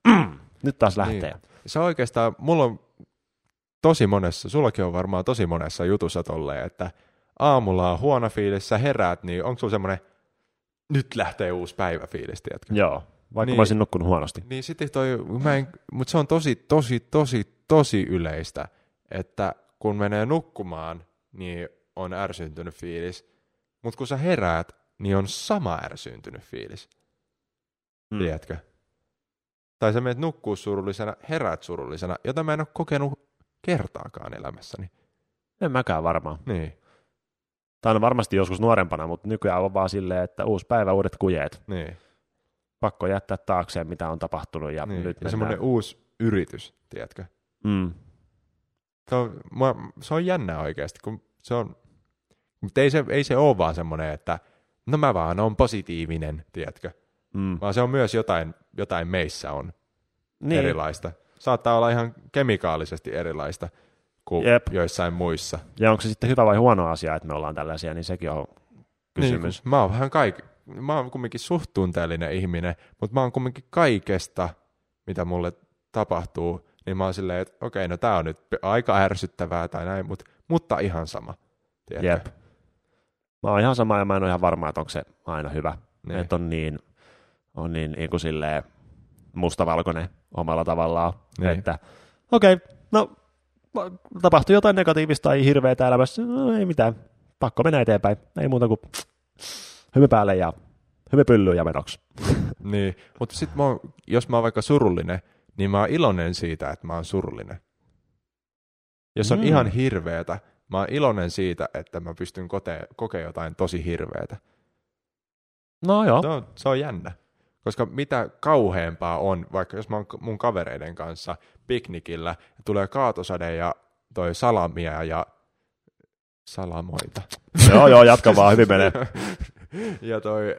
mm, *clears throat* nyt taas lähtee. Niin. Se on oikeastaan, mulla on tosi monessa, sullakin on varmaan tosi monessa jutussa tolleen, että aamulla on huono fiilis, sä heräät, niin onko sulla semmoinen, nyt lähtee uusi päivä fiilis, tiedätkö? Joo, vaikka Niin. mä olisin nukkunut huonosti. Niin sitten toi, mä en, mutta se on tosi, tosi, tosi, tosi yleistä, että kun menee nukkumaan, niin on ärsyntynyt fiilis, mutta kun sä heräät, niin on sama ärsyntynyt fiilis, Mm. tiedätkö? Tai sä menet nukkuu surullisena, heräät surullisena, jota mä en ole kokenut kertaakaan elämässäni. En mäkään varmaan. Niin, Tai on varmasti joskus nuorempana, mutta nykyään on vaan silleen, että uusi päivä, uudet kujeet. niin. Pakko jättää taakseen, mitä on tapahtunut. Ja niin. nyt ja semmoinen uusi yritys, tiedätkö? Mm. Se on, mua, se on jännä oikeasti, kun se on, mutta ei se, ei se ole vaan semmoinen, että no mä vaan on positiivinen, tiedätkö? Mm. Vaan se on myös jotain, jotain meissä on Niin. erilaista. Saattaa olla ihan kemikaalisesti erilaista kuin Jep. joissain muissa. Ja onko se sitten hyvä vai huono asia, että me ollaan tällaisia, niin sekin on kysymys. Niin, mä oon vähän kaik... Mä oon kumminkin suht tunteellinen ihminen, mutta mä oon kumminkin kaikesta, mitä mulle tapahtuu, niin mä oon silleen, että okei, no tää on nyt aika ärsyttävää tai näin, mutta, mutta ihan sama. Tiedätkö? Jep. Mä oon ihan sama ja mä en ole ihan varma, että onko se aina hyvä. Niin. Että on niin, on niin, niin kuin silleen mustavalkoinen omalla tavallaan. Niin. Että okei, okay, no tapahtui jotain negatiivista tai hirveätä elämässä, no ei mitään, pakko mennä eteenpäin. Ei muuta kuin hymy päälle ja hymy pyllyyn ja menoksi. *laughs* Niin, mutta sitten jos mä oon vaikka surullinen, niin mä oon iloinen siitä, että mä oon surullinen. Jos on Mm. ihan hirveetä, mä oon iloinen siitä, että mä pystyn kote- kokea jotain tosi hirveetä. No joo, Se on, se on jännä. Koska mitä kauheampaa on, vaikka jos mä oon mun kavereiden kanssa piknikillä, ja tulee kaatosade ja toi salamia ja salamoita. *laughs* joo, joo, jatka vaan, hyvin menee. *laughs* ja toi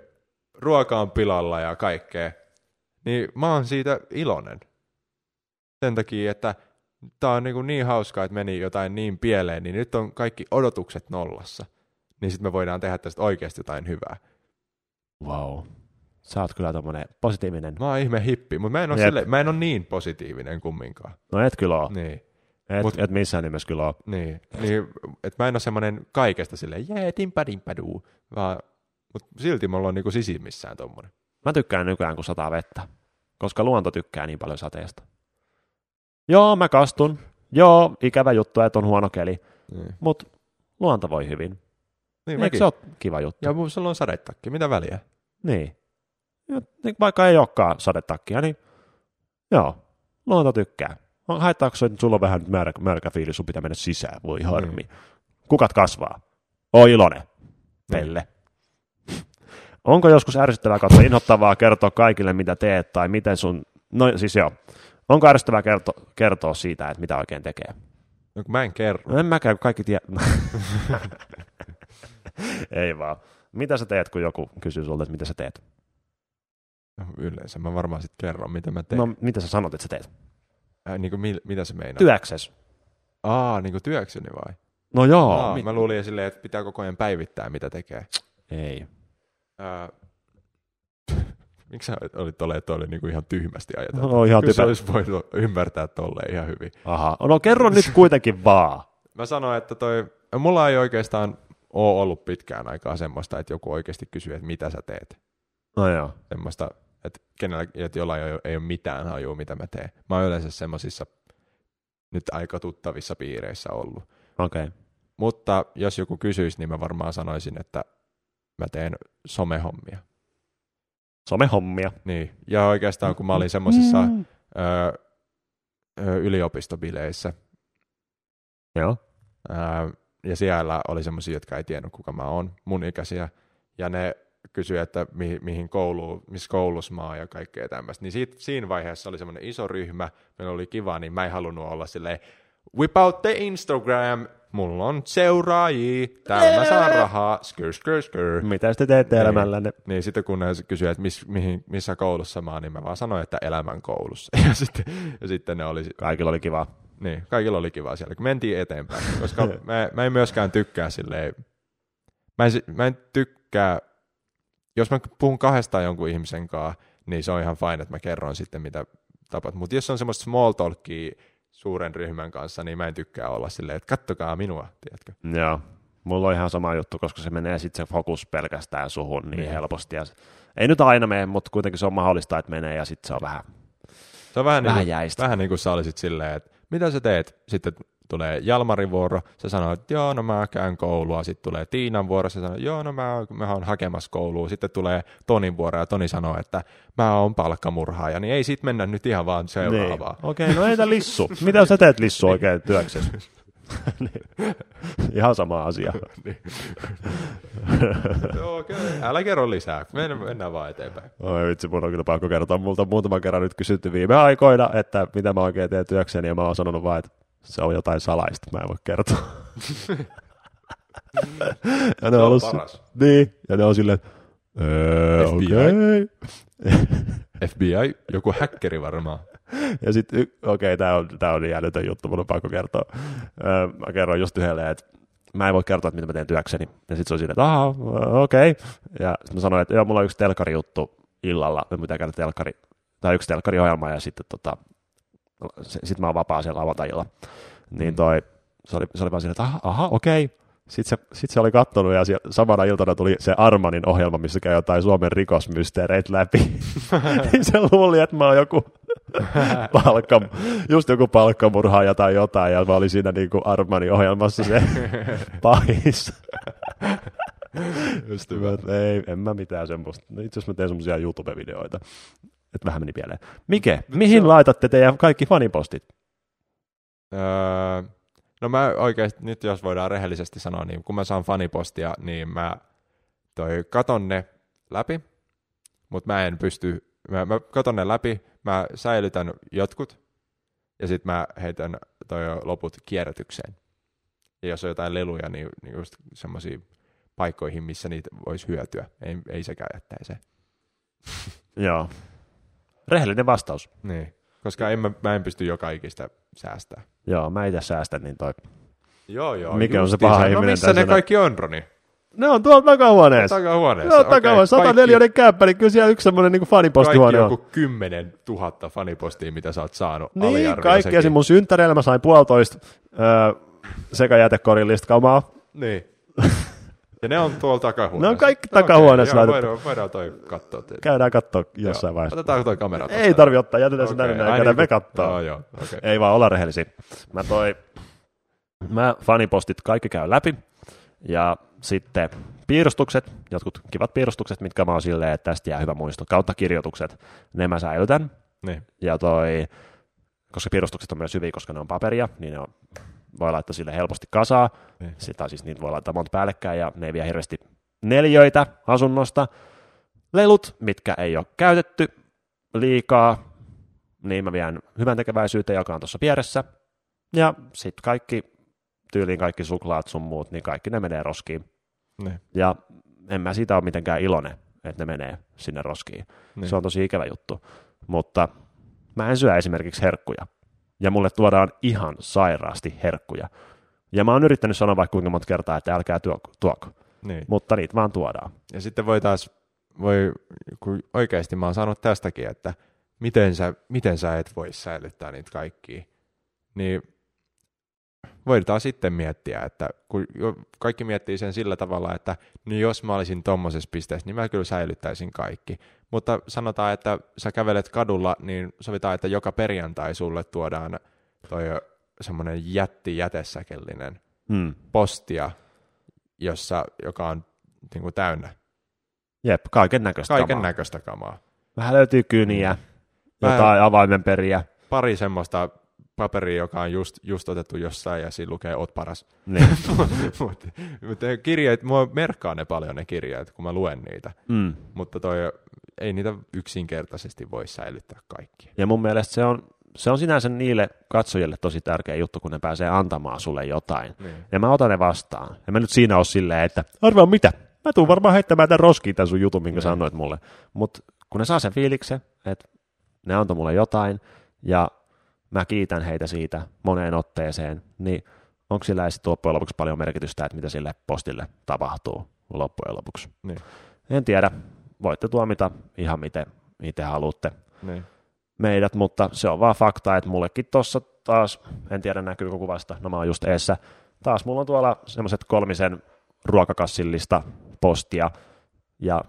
ruoka on pilalla ja kaikkea, niin mä oon siitä iloinen. Sen takia, että tää on niin, niin hauskaa, että meni jotain niin pieleen, niin nyt on kaikki odotukset nollassa. Niin sitten me voidaan tehdä tästä oikeasti jotain hyvää. Wow. Sä oot kyllä tommonen positiivinen. Mä oon ihme hippi, mutta mä en, oo Jep. sille, mä en ole niin positiivinen kumminkaan. No et kyllä oo. Niin, Et, Mut- et missään nimessä kyllä oo. niin, niin että mä en ole semmoinen kaikesta silleen, jee, timpa dimpa duu, vaan, mutta silti mulla on niinku sisimmissään tommonen. Mä tykkään nykyään, kun sataa vettä, koska luonto tykkää niin paljon sateesta. Joo, mä kastun. Joo, ikävä juttu, että on huono keli, Niin, mutta luonto voi hyvin. niin Eikö mäkin. se ole kiva juttu? Ja mun sulla on sadetakki, mitä väliä? Niin. Niin vaikka ei olekaan sadetakkia, niin joo, luonto tykkää. On- Haittaako se, että sulla on vähän märkä, märkä fiilis, sun pitää mennä sisään, voi harmi. Kukat kasvaa. Oo iloinen. Pelle. *laughs* Onko joskus ärsyttävää kautta inhottavaa kertoa kaikille, mitä teet, tai miten sun... No siis joo. Onko ärsyttävää kerto, kertoa siitä, että mitä oikein tekee? No, mä en kerro. No en mäkään, kun kaikki tie... *laughs* Ei vaan. Mitä sä teet, kun joku kysyy sulta, että mitä sä teet? No, yleensä mä varmaan sitten kerron, mitä mä teen. No, mitä sä sanot, että sä teet? Äh, niin kuin, mil, mitä se meinaa? Työkses. Aa, niin kuin työkseni vai? No joo. Aa, mi- mä luulin silleen, että pitää koko ajan päivittää, mitä tekee. Ei. Ää... *laughs* Miksi sä olit tolleen, että oli niinku ihan tyhmästi ajateltu? No, ihan Kyllä typä. olisi voinut ymmärtää tolleen ihan hyvin. Aha. No kerro nyt *laughs* kuitenkin vaan. Mä sanoin, että toi, mulla ei oikeastaan ole ollut pitkään aikaa semmoista, että joku oikeasti kysyy, että mitä sä teet. No joo. Semmoista, että, kenellä, että jollain ei, ole- ei ole mitään hajua, mitä mä teen. Mä oon yleensä semmoisissa nyt aika tuttavissa piireissä ollut. Okei. Okay. Mutta jos joku kysyisi, niin mä varmaan sanoisin, että mä teen somehommia. Somehommia. Niin, ja oikeastaan kun mä olin semmoisissa Mm. öö, yliopistobileissä, Joo. öö, ja siellä oli semmoisia, jotka ei tiennyt, kuka mä oon, mun ikäisiä, ja ne kysyi, että mi- mihin kouluun, missä koulussa mä oon ja kaikkea tämmöistä. Niin siitä, siinä vaiheessa oli semmoinen iso ryhmä, meillä oli kiva, niin mä en halunnut olla silleen, whip out the Instagram, mulla on seuraajia, täällä mä saan rahaa, skyr, skyr, skyr. Mitä te teette elämällänne? Niin sitten kun ne kysyivät, että miss, mihin, missä koulussa mä oon, niin mä vaan sanoin, että elämän koulussa. *laughs* Ja sitten, ja sitten ne oli, Kaikilla oli kiva. niin, kaikilla oli kiva siellä, kun mentiin eteenpäin. Koska *laughs* mä, mä en myöskään tykkää silleen, mä en, mä en tykkää, jos mä puhun kahdestaan jonkun ihmisen kanssa, niin se on ihan fine, että mä kerron sitten, mitä tapat. Mutta jos on semmoista small talkia suuren ryhmän kanssa, niin mä en tykkää olla silleen, että kattokaa minua, tiedätkö? Joo. Mulla on ihan sama juttu, koska se menee sitten se fokus pelkästään suhun niin, Niin. helposti. Ja ei nyt aina mene, mutta kuitenkin se on mahdollista, että menee ja sitten se on vähän, Se on vähän, vähän niin kuin, jäistä. vähän niin kuin sä olisit silleen, että mitä sä teet? Sitten tulee Jalmarin vuoro, sä sanoit, että joo, no mä käyn koulua. Sitten tulee Tiinan vuoro, sä sanoit, joo, no mä, mä oon hakemassa koulua. Sitten tulee Tonin vuoro ja Toni sanoo, että mä oon palkkamurhaaja. Niin ei sit mennä nyt ihan vaan seuraavaan. Niin. Okei, no entä Lissu? *laughs* Mitä sä teet Lissu oikein työksessä? *laughs* Niin. Ihan sama asia. *laughs* Okei, älä kerro lisää. Mennään, mennään vaan eteenpäin. Oi vitsi, mun on kyllä pakko kertoa. Multa muutaman kerran nyt kysytty viime aikoina, että mitä mä oikein teen työkseni, ja mä oon sanonut vaan, että se on jotain salaista, mä en voi kertoa. *laughs* ja ne on ollut, paras. Niin, ja ne on silleen, öö, FBI. okei. FBI, joku häkkeri varmaan. Ja sitten, okei, tämä on, tää on niin älytön juttu, mun on pakko kertoa. Öö, mä kerroin just yhdelle, että mä en voi kertoa, että mitä mä teen työkseni. Ja sitten se on silleen, että aha, okei. Okay. Ja sitten mä sanoin, että joo, mulla on yksi telkarijuttu illalla, me pitää käydä telkari, tai yksi telkariohjelma, ja sitten tota, sitten mä oon vapaa siellä lauantailla. Niin toi, se oli, se oli vaan silleen, että aha, aha okei. Okay. Sitten se, sit se oli kattonut ja siellä, samana iltana tuli se Armanin ohjelma, missä käy jotain Suomen rikosmysteereitä läpi. *laughs* niin se luuli, että mä oon joku *laughs* palkka, just joku palkkamurhaaja tai jotain, ja mä olin siinä niinku Armanin ohjelmassa se *laughs* pahis. Just et, ei, en mä mitään semmoista. No Itse asiassa mä teen semmoisia YouTube-videoita. Että vähän meni pieleen. Mike, mihin laitatte teidän kaikki fanipostit? Öö, no mä oikeasti, nyt jos voidaan rehellisesti sanoa, niin kun mä saan fanipostia, niin mä toi katon ne läpi, mutta mä en pysty, mä, mä katon ne läpi, mä säilytän jotkut, ja sitten mä heitän toi loput kierrätykseen. Ja jos on jotain leluja, niin, niin just semmoisiin paikkoihin, missä niitä voisi hyötyä. Ei, ei sekään jättäisi. Joo. Rehellinen vastaus. Niin. Koska en mä, mä en pysty joka ikistä säästää. Joo, mä itse säästän, niin toi. Joo, joo. Mikä on se paha No ihminen missä ne tässä? kaikki on, Roni? Ne on tuolla takahuoneessa. Takahuoneessa. Joo, okei. takahuoneessa. Kaikki- 104 kämppä, niin kyllä siellä yksi semmoinen niin Kaikki fanipostihuone on. joku 10 000 fanipostia, mitä sä oot saanut. Niin, kaikki. sekin. Esim. mun synttäreillä mä sain puolitoista öö, sekajätekorillista kamaa. Niin. *laughs* Ja ne on tuolla takahuoneessa. Ne on kaikki takahuoneessa joo, laitettu. voidaan, voidaan toi katsoa. Käydään katsoa jossain Joo. vaiheessa. Otetaanko toi kamera tosta? Ei tarvi ottaa, jätetään se tänne ai näin, käydään niin, me kattoo. Joo, joo, okei. Ei vaan olla rehellisiä. Mä toi, mä fanipostit kaikki käyn läpi, ja sitten piirustukset, jotkut kivat piirustukset, mitkä mä oon silleen, että tästä jää hyvä muisto, kautta kirjoitukset, ne mä säilytän, Niin. ja toi, koska piirustukset on myös hyviä, koska ne on paperia, niin ne on, voi laittaa sille helposti kasaa, Niin. sitä siis niitä voi laittaa monta päällekkäin, ja ne ei vie hirveästi neljöitä asunnosta, lelut, mitkä ei ole käytetty liikaa, niin mä vien hyvän tekeväisyyteen, joka on tuossa vieressä. Ja sitten kaikki, tyyliin kaikki suklaat sun muut, niin kaikki ne menee roskiin. Niin. Ja en mä siitä ole mitenkään iloinen, että ne menee sinne roskiin. Niin. Se on tosi ikävä juttu. Mutta mä en syö esimerkiksi herkkuja. Ja mulle tuodaan ihan sairaasti herkkuja. Ja mä oon yrittänyt sanoa vaikka kuinka monta kertaa, että älkää tuoko, tuoko. niin. mutta niitä vaan tuodaan. Ja sitten voi taas, voi, kun oikeasti mä oon saanut tästäkin, että miten sä, miten sä et voi säilyttää niitä kaikkia, niin voidaan sitten miettiä, että kun kaikki miettii sen sillä tavalla, että niin jos mä olisin tommosessa pisteessä, niin mä kyllä säilyttäisin kaikki. Mutta sanotaan, että sä kävelet kadulla, niin sovitaan, että joka perjantai sulle tuodaan toi semmoinen jätti jätesäkellinen Hmm. postia, jossa, joka on niin kuin täynnä Jep, kaiken näköistä kaiken kamaa. näköistä kamaa. Vähän löytyy kyniä, Vähän- jotain avaimenperiä. Pari semmoista paperia, joka on just, just otettu jossain ja siinä lukee oot paras. Niin. Mutta *laughs* mut kirjeet, mua merkkaa ne paljon ne kirjeet, kun mä luen niitä. Mm. Mutta toi, ei niitä yksinkertaisesti voi säilyttää kaikkia. Ja mun mielestä se on, se on sinänsä niille katsojille tosi tärkeä juttu, kun ne pääsee antamaan sulle jotain. Niin. Ja mä otan ne vastaan. Ja mä nyt siinä on silleen, että arvaa mitä, mä tuun varmaan heittämään tämän roskiin tämän sun jutun, minkä Niin. sanoit mulle. Mutta kun ne saa sen fiiliksen, että ne antoi mulle jotain, ja mä kiitän heitä siitä moneen otteeseen, niin onko sillä edes loppujen lopuksi paljon merkitystä, että mitä sille postille tapahtuu loppujen lopuksi. Niin. En tiedä, voitte tuomita ihan miten, miten haluatte Niin. meidät, mutta se on vaan fakta, että mullekin tuossa taas, en tiedä näkyykö kuvasta, no mä oon just eessä, taas mulla on tuolla semmoiset kolmisen ruokakassillista postia, ja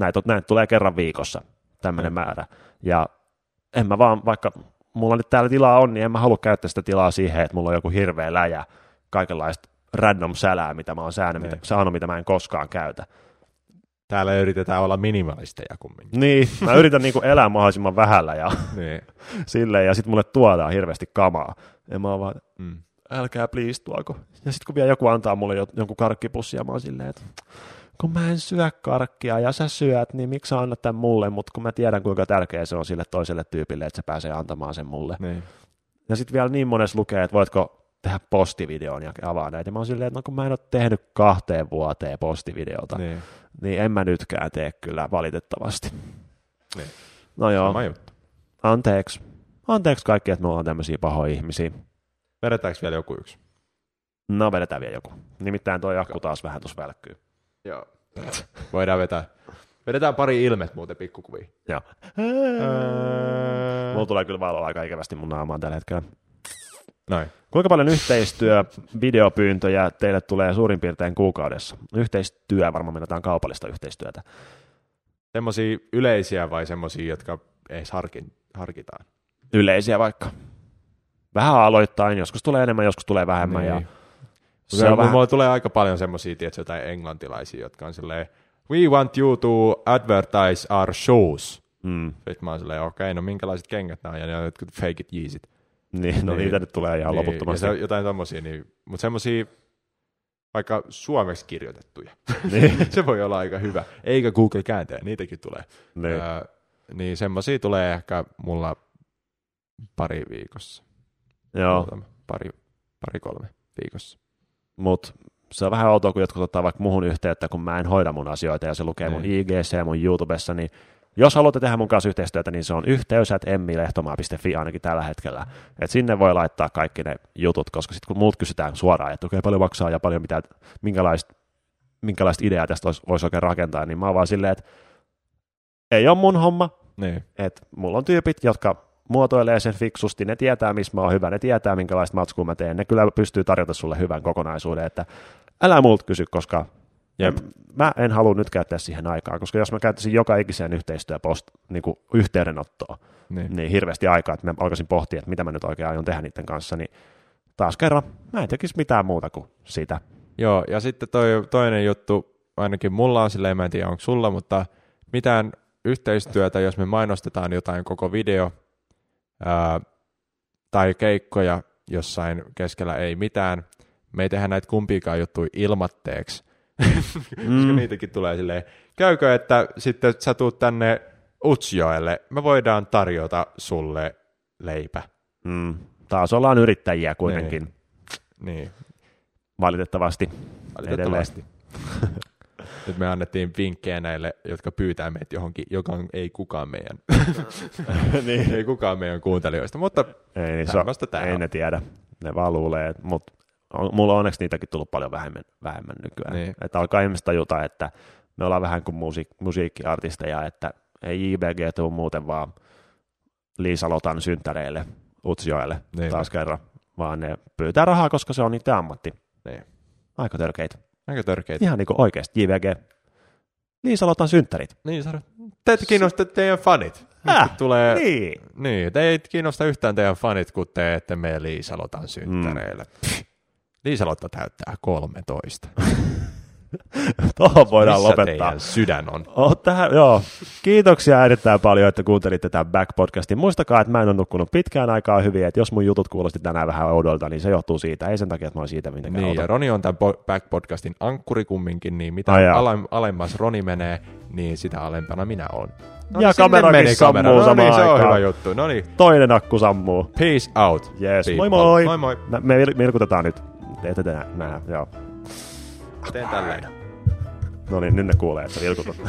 näitä, näitä tulee kerran viikossa, tämmöinen Mm. määrä, ja en mä vaan, vaikka mulla nyt täällä tilaa on, niin en mä halua käyttää sitä tilaa siihen, että mulla on joku hirveä läjä, kaikenlaista random sälää, mitä mä oon saanut, mitä, Niin. saanut, mitä mä en koskaan käytä. Täällä yritetään olla minimalisteja kumminkin. Niin, mä yritän niinku elää mahdollisimman vähällä ja Niin. *laughs* silleen, ja sitten mulle tuodaan hirveästi kamaa. Ja mä oon vaan, Mm. Älkää please tuoko. Ja sitten kun vielä joku antaa mulle jo- jonkun karkkipussi, ja mä oon silleen, että kun mä en syö karkkia ja sä syöt, niin miksi sä annat tämän mulle, mutta kun mä tiedän kuinka tärkeä se on sille toiselle tyypille, että se pääsee antamaan sen mulle. Niin. Ja sitten vielä niin monessa lukee, että voitko tehdä postivideon ja avaa näitä. Ja mä oon silleen, että no kun mä en ole tehnyt kahteen vuoteen postivideota, niin, Niin. en mä nytkään tee kyllä valitettavasti. Niin. No joo, anteeksi. Anteeksi kaikki, että me ollaan tämmöisiä pahoja ihmisiä. Vedetäänkö vielä joku yksi? No vedetään vielä joku. Nimittäin toi akku taas vähän tuossa välkkyy. Joo. Voidaan vetää. Vedetään pari ilmet muuten pikkukuvia. Joo. Mulla tulee kyllä valoa aika ikävästi mun naamaan tällä hetkellä. Noin. Kuinka paljon yhteistyö, videopyyntöjä teille tulee suurin piirtein kuukaudessa? Yhteistyö, varmaan mennään kaupallista yhteistyötä. Semmoisia yleisiä vai semmoisia, jotka edes harkin, harkitaan? Yleisiä vaikka. Vähän aloittain, joskus tulee enemmän, joskus tulee vähemmän. Niin. Ja Se on vähän, Mulla tulee aika paljon semmoisia, tiedätkö, jotain englantilaisia, jotka on silleen, we want you to advertise our shows. mm, Sitten mä oon silleen, okei, okay, no minkälaiset kengät nämä on, ja ne on jotkut fake it Yeezit. niin, no Niin. niitä nyt tulee ihan Niin, loputtomasti. ja se, jotain tommosia, niin, mutta semmosia vaikka suomeksi kirjoitettuja. niin, *laughs* se voi olla aika hyvä. Eikä Google kääntäjä, niitäkin tulee. niin. Öö, niin semmosia tulee ehkä mulla pari viikossa. Joo. Pari, pari kolme viikossa. mutta se on vähän outoa, kun jotkut ottaa vaikka muhun yhteyttä, kun mä en hoida mun asioita ja se lukee mun Niin. IGC ja mun YouTubessa, niin jos haluatte tehdä mun kanssa yhteistyötä, niin se on yhteys at emmilehtomaa.fi ainakin tällä hetkellä. Et sinne voi laittaa kaikki ne jutut, koska sitten kun muut kysytään suoraan, että okei, paljon maksaa ja paljon mitä, minkälaista, minkälaista ideaa tästä voisi vois oikein rakentaa, niin mä oon vaan silleen, että ei ole mun homma, Niin. että mulla on tyypit, jotka muotoilee sen fiksusti, ne tietää, missä mä oon hyvä, ne tietää, minkälaista matskua mä teen, ne kyllä pystyy tarjota sulle hyvän kokonaisuuden, että älä multa kysy, koska Jep. mä en halua nyt käyttää siihen aikaa, koska jos mä käyttäisin joka ikiseen yhteistyöpost, niin kuin yhteydenottoon, Niin. niin hirveästi aikaa, että mä alkaisin pohtia, että mitä mä nyt oikein aion tehdä niiden kanssa, niin taas kerran, mä en tekisi mitään muuta kuin sitä. Joo, ja sitten toi toinen juttu, ainakin mulla on silleen, mä en tiedä onko sulla, mutta mitään yhteistyötä, jos me mainostetaan jotain koko video ää, tai keikkoja jossain keskellä ei mitään, me ei tehdä näitä kumpiikaan juttuja ilmatteeksi, koska *laughs* Mm. niitäkin tulee silleen, käykö, että sitten sä tuut tänne Utsjoelle, me voidaan tarjota sulle leipä. Mm. Taas ollaan yrittäjiä kuitenkin, Niin, valitettavasti. valitettavasti. *laughs* Nyt me annettiin vinkkejä näille, jotka pyytää meitä johonkin, joka ei kukaan meidän, *laughs* niin. ei kukaan meidän kuuntelijoista, mutta Ei, niin Tämmöstä tää ei on. ne tiedä. Ne vaan luulee, mutta on, mulla on onneksi niitäkin tullut paljon vähemmän, vähemmän nykyään. Niin. Että alkaa ihmiset tajuta, että me ollaan vähän kuin musiik- musiikkiartisteja, että ei JBG tuu muuten vaan Liisa Lotan synttäreille, Utsjoelle Niin. taas kerran, vaan ne pyytää rahaa, koska se on niiden ammatti. Niin. Aika törkeitä. Aika törkeitä. Ihan niin kuin oikeasti JVG. Liisa Lotan synttärit. Niin, sano. Teitä kiinnostaa teidän fanit. Häh? kun tulee, Niin. niin, teitä kiinnostaa yhtään teidän fanit, kun te ette mene Liisalotan synttäreille. Mm. Liisalotta täyttää 13. *laughs* *laughs* Tuohon voidaan Missä lopettaa. sydän on? Oh, tähän, joo. Kiitoksia erittäin paljon, että kuuntelitte tämän Back-podcastin. Muistakaa, että mä en ole nukkunut pitkään aikaa hyvin, että jos mun jutut kuulosti tänään vähän oudolta, niin se johtuu siitä. Ei sen takia, että mä oon siitä mitenkään Niin, ja Roni on tämän po- Back-podcastin ankkuri kumminkin, niin mitä Ai ale- alemmas Roni menee, niin sitä alempana minä olen. Ja sinne kamerakin meni sammuu kamera. No samaan niin, se on aikaan. hyvä juttu. No niin, Toinen akku sammuu. peace out. Yes, people. moi moi. Moi moi. Me vil- vilkutetaan nyt. Ette te nä- joo. Teen tälleen. No niin, nyt ne kuulee, että vilkutut. *laughs*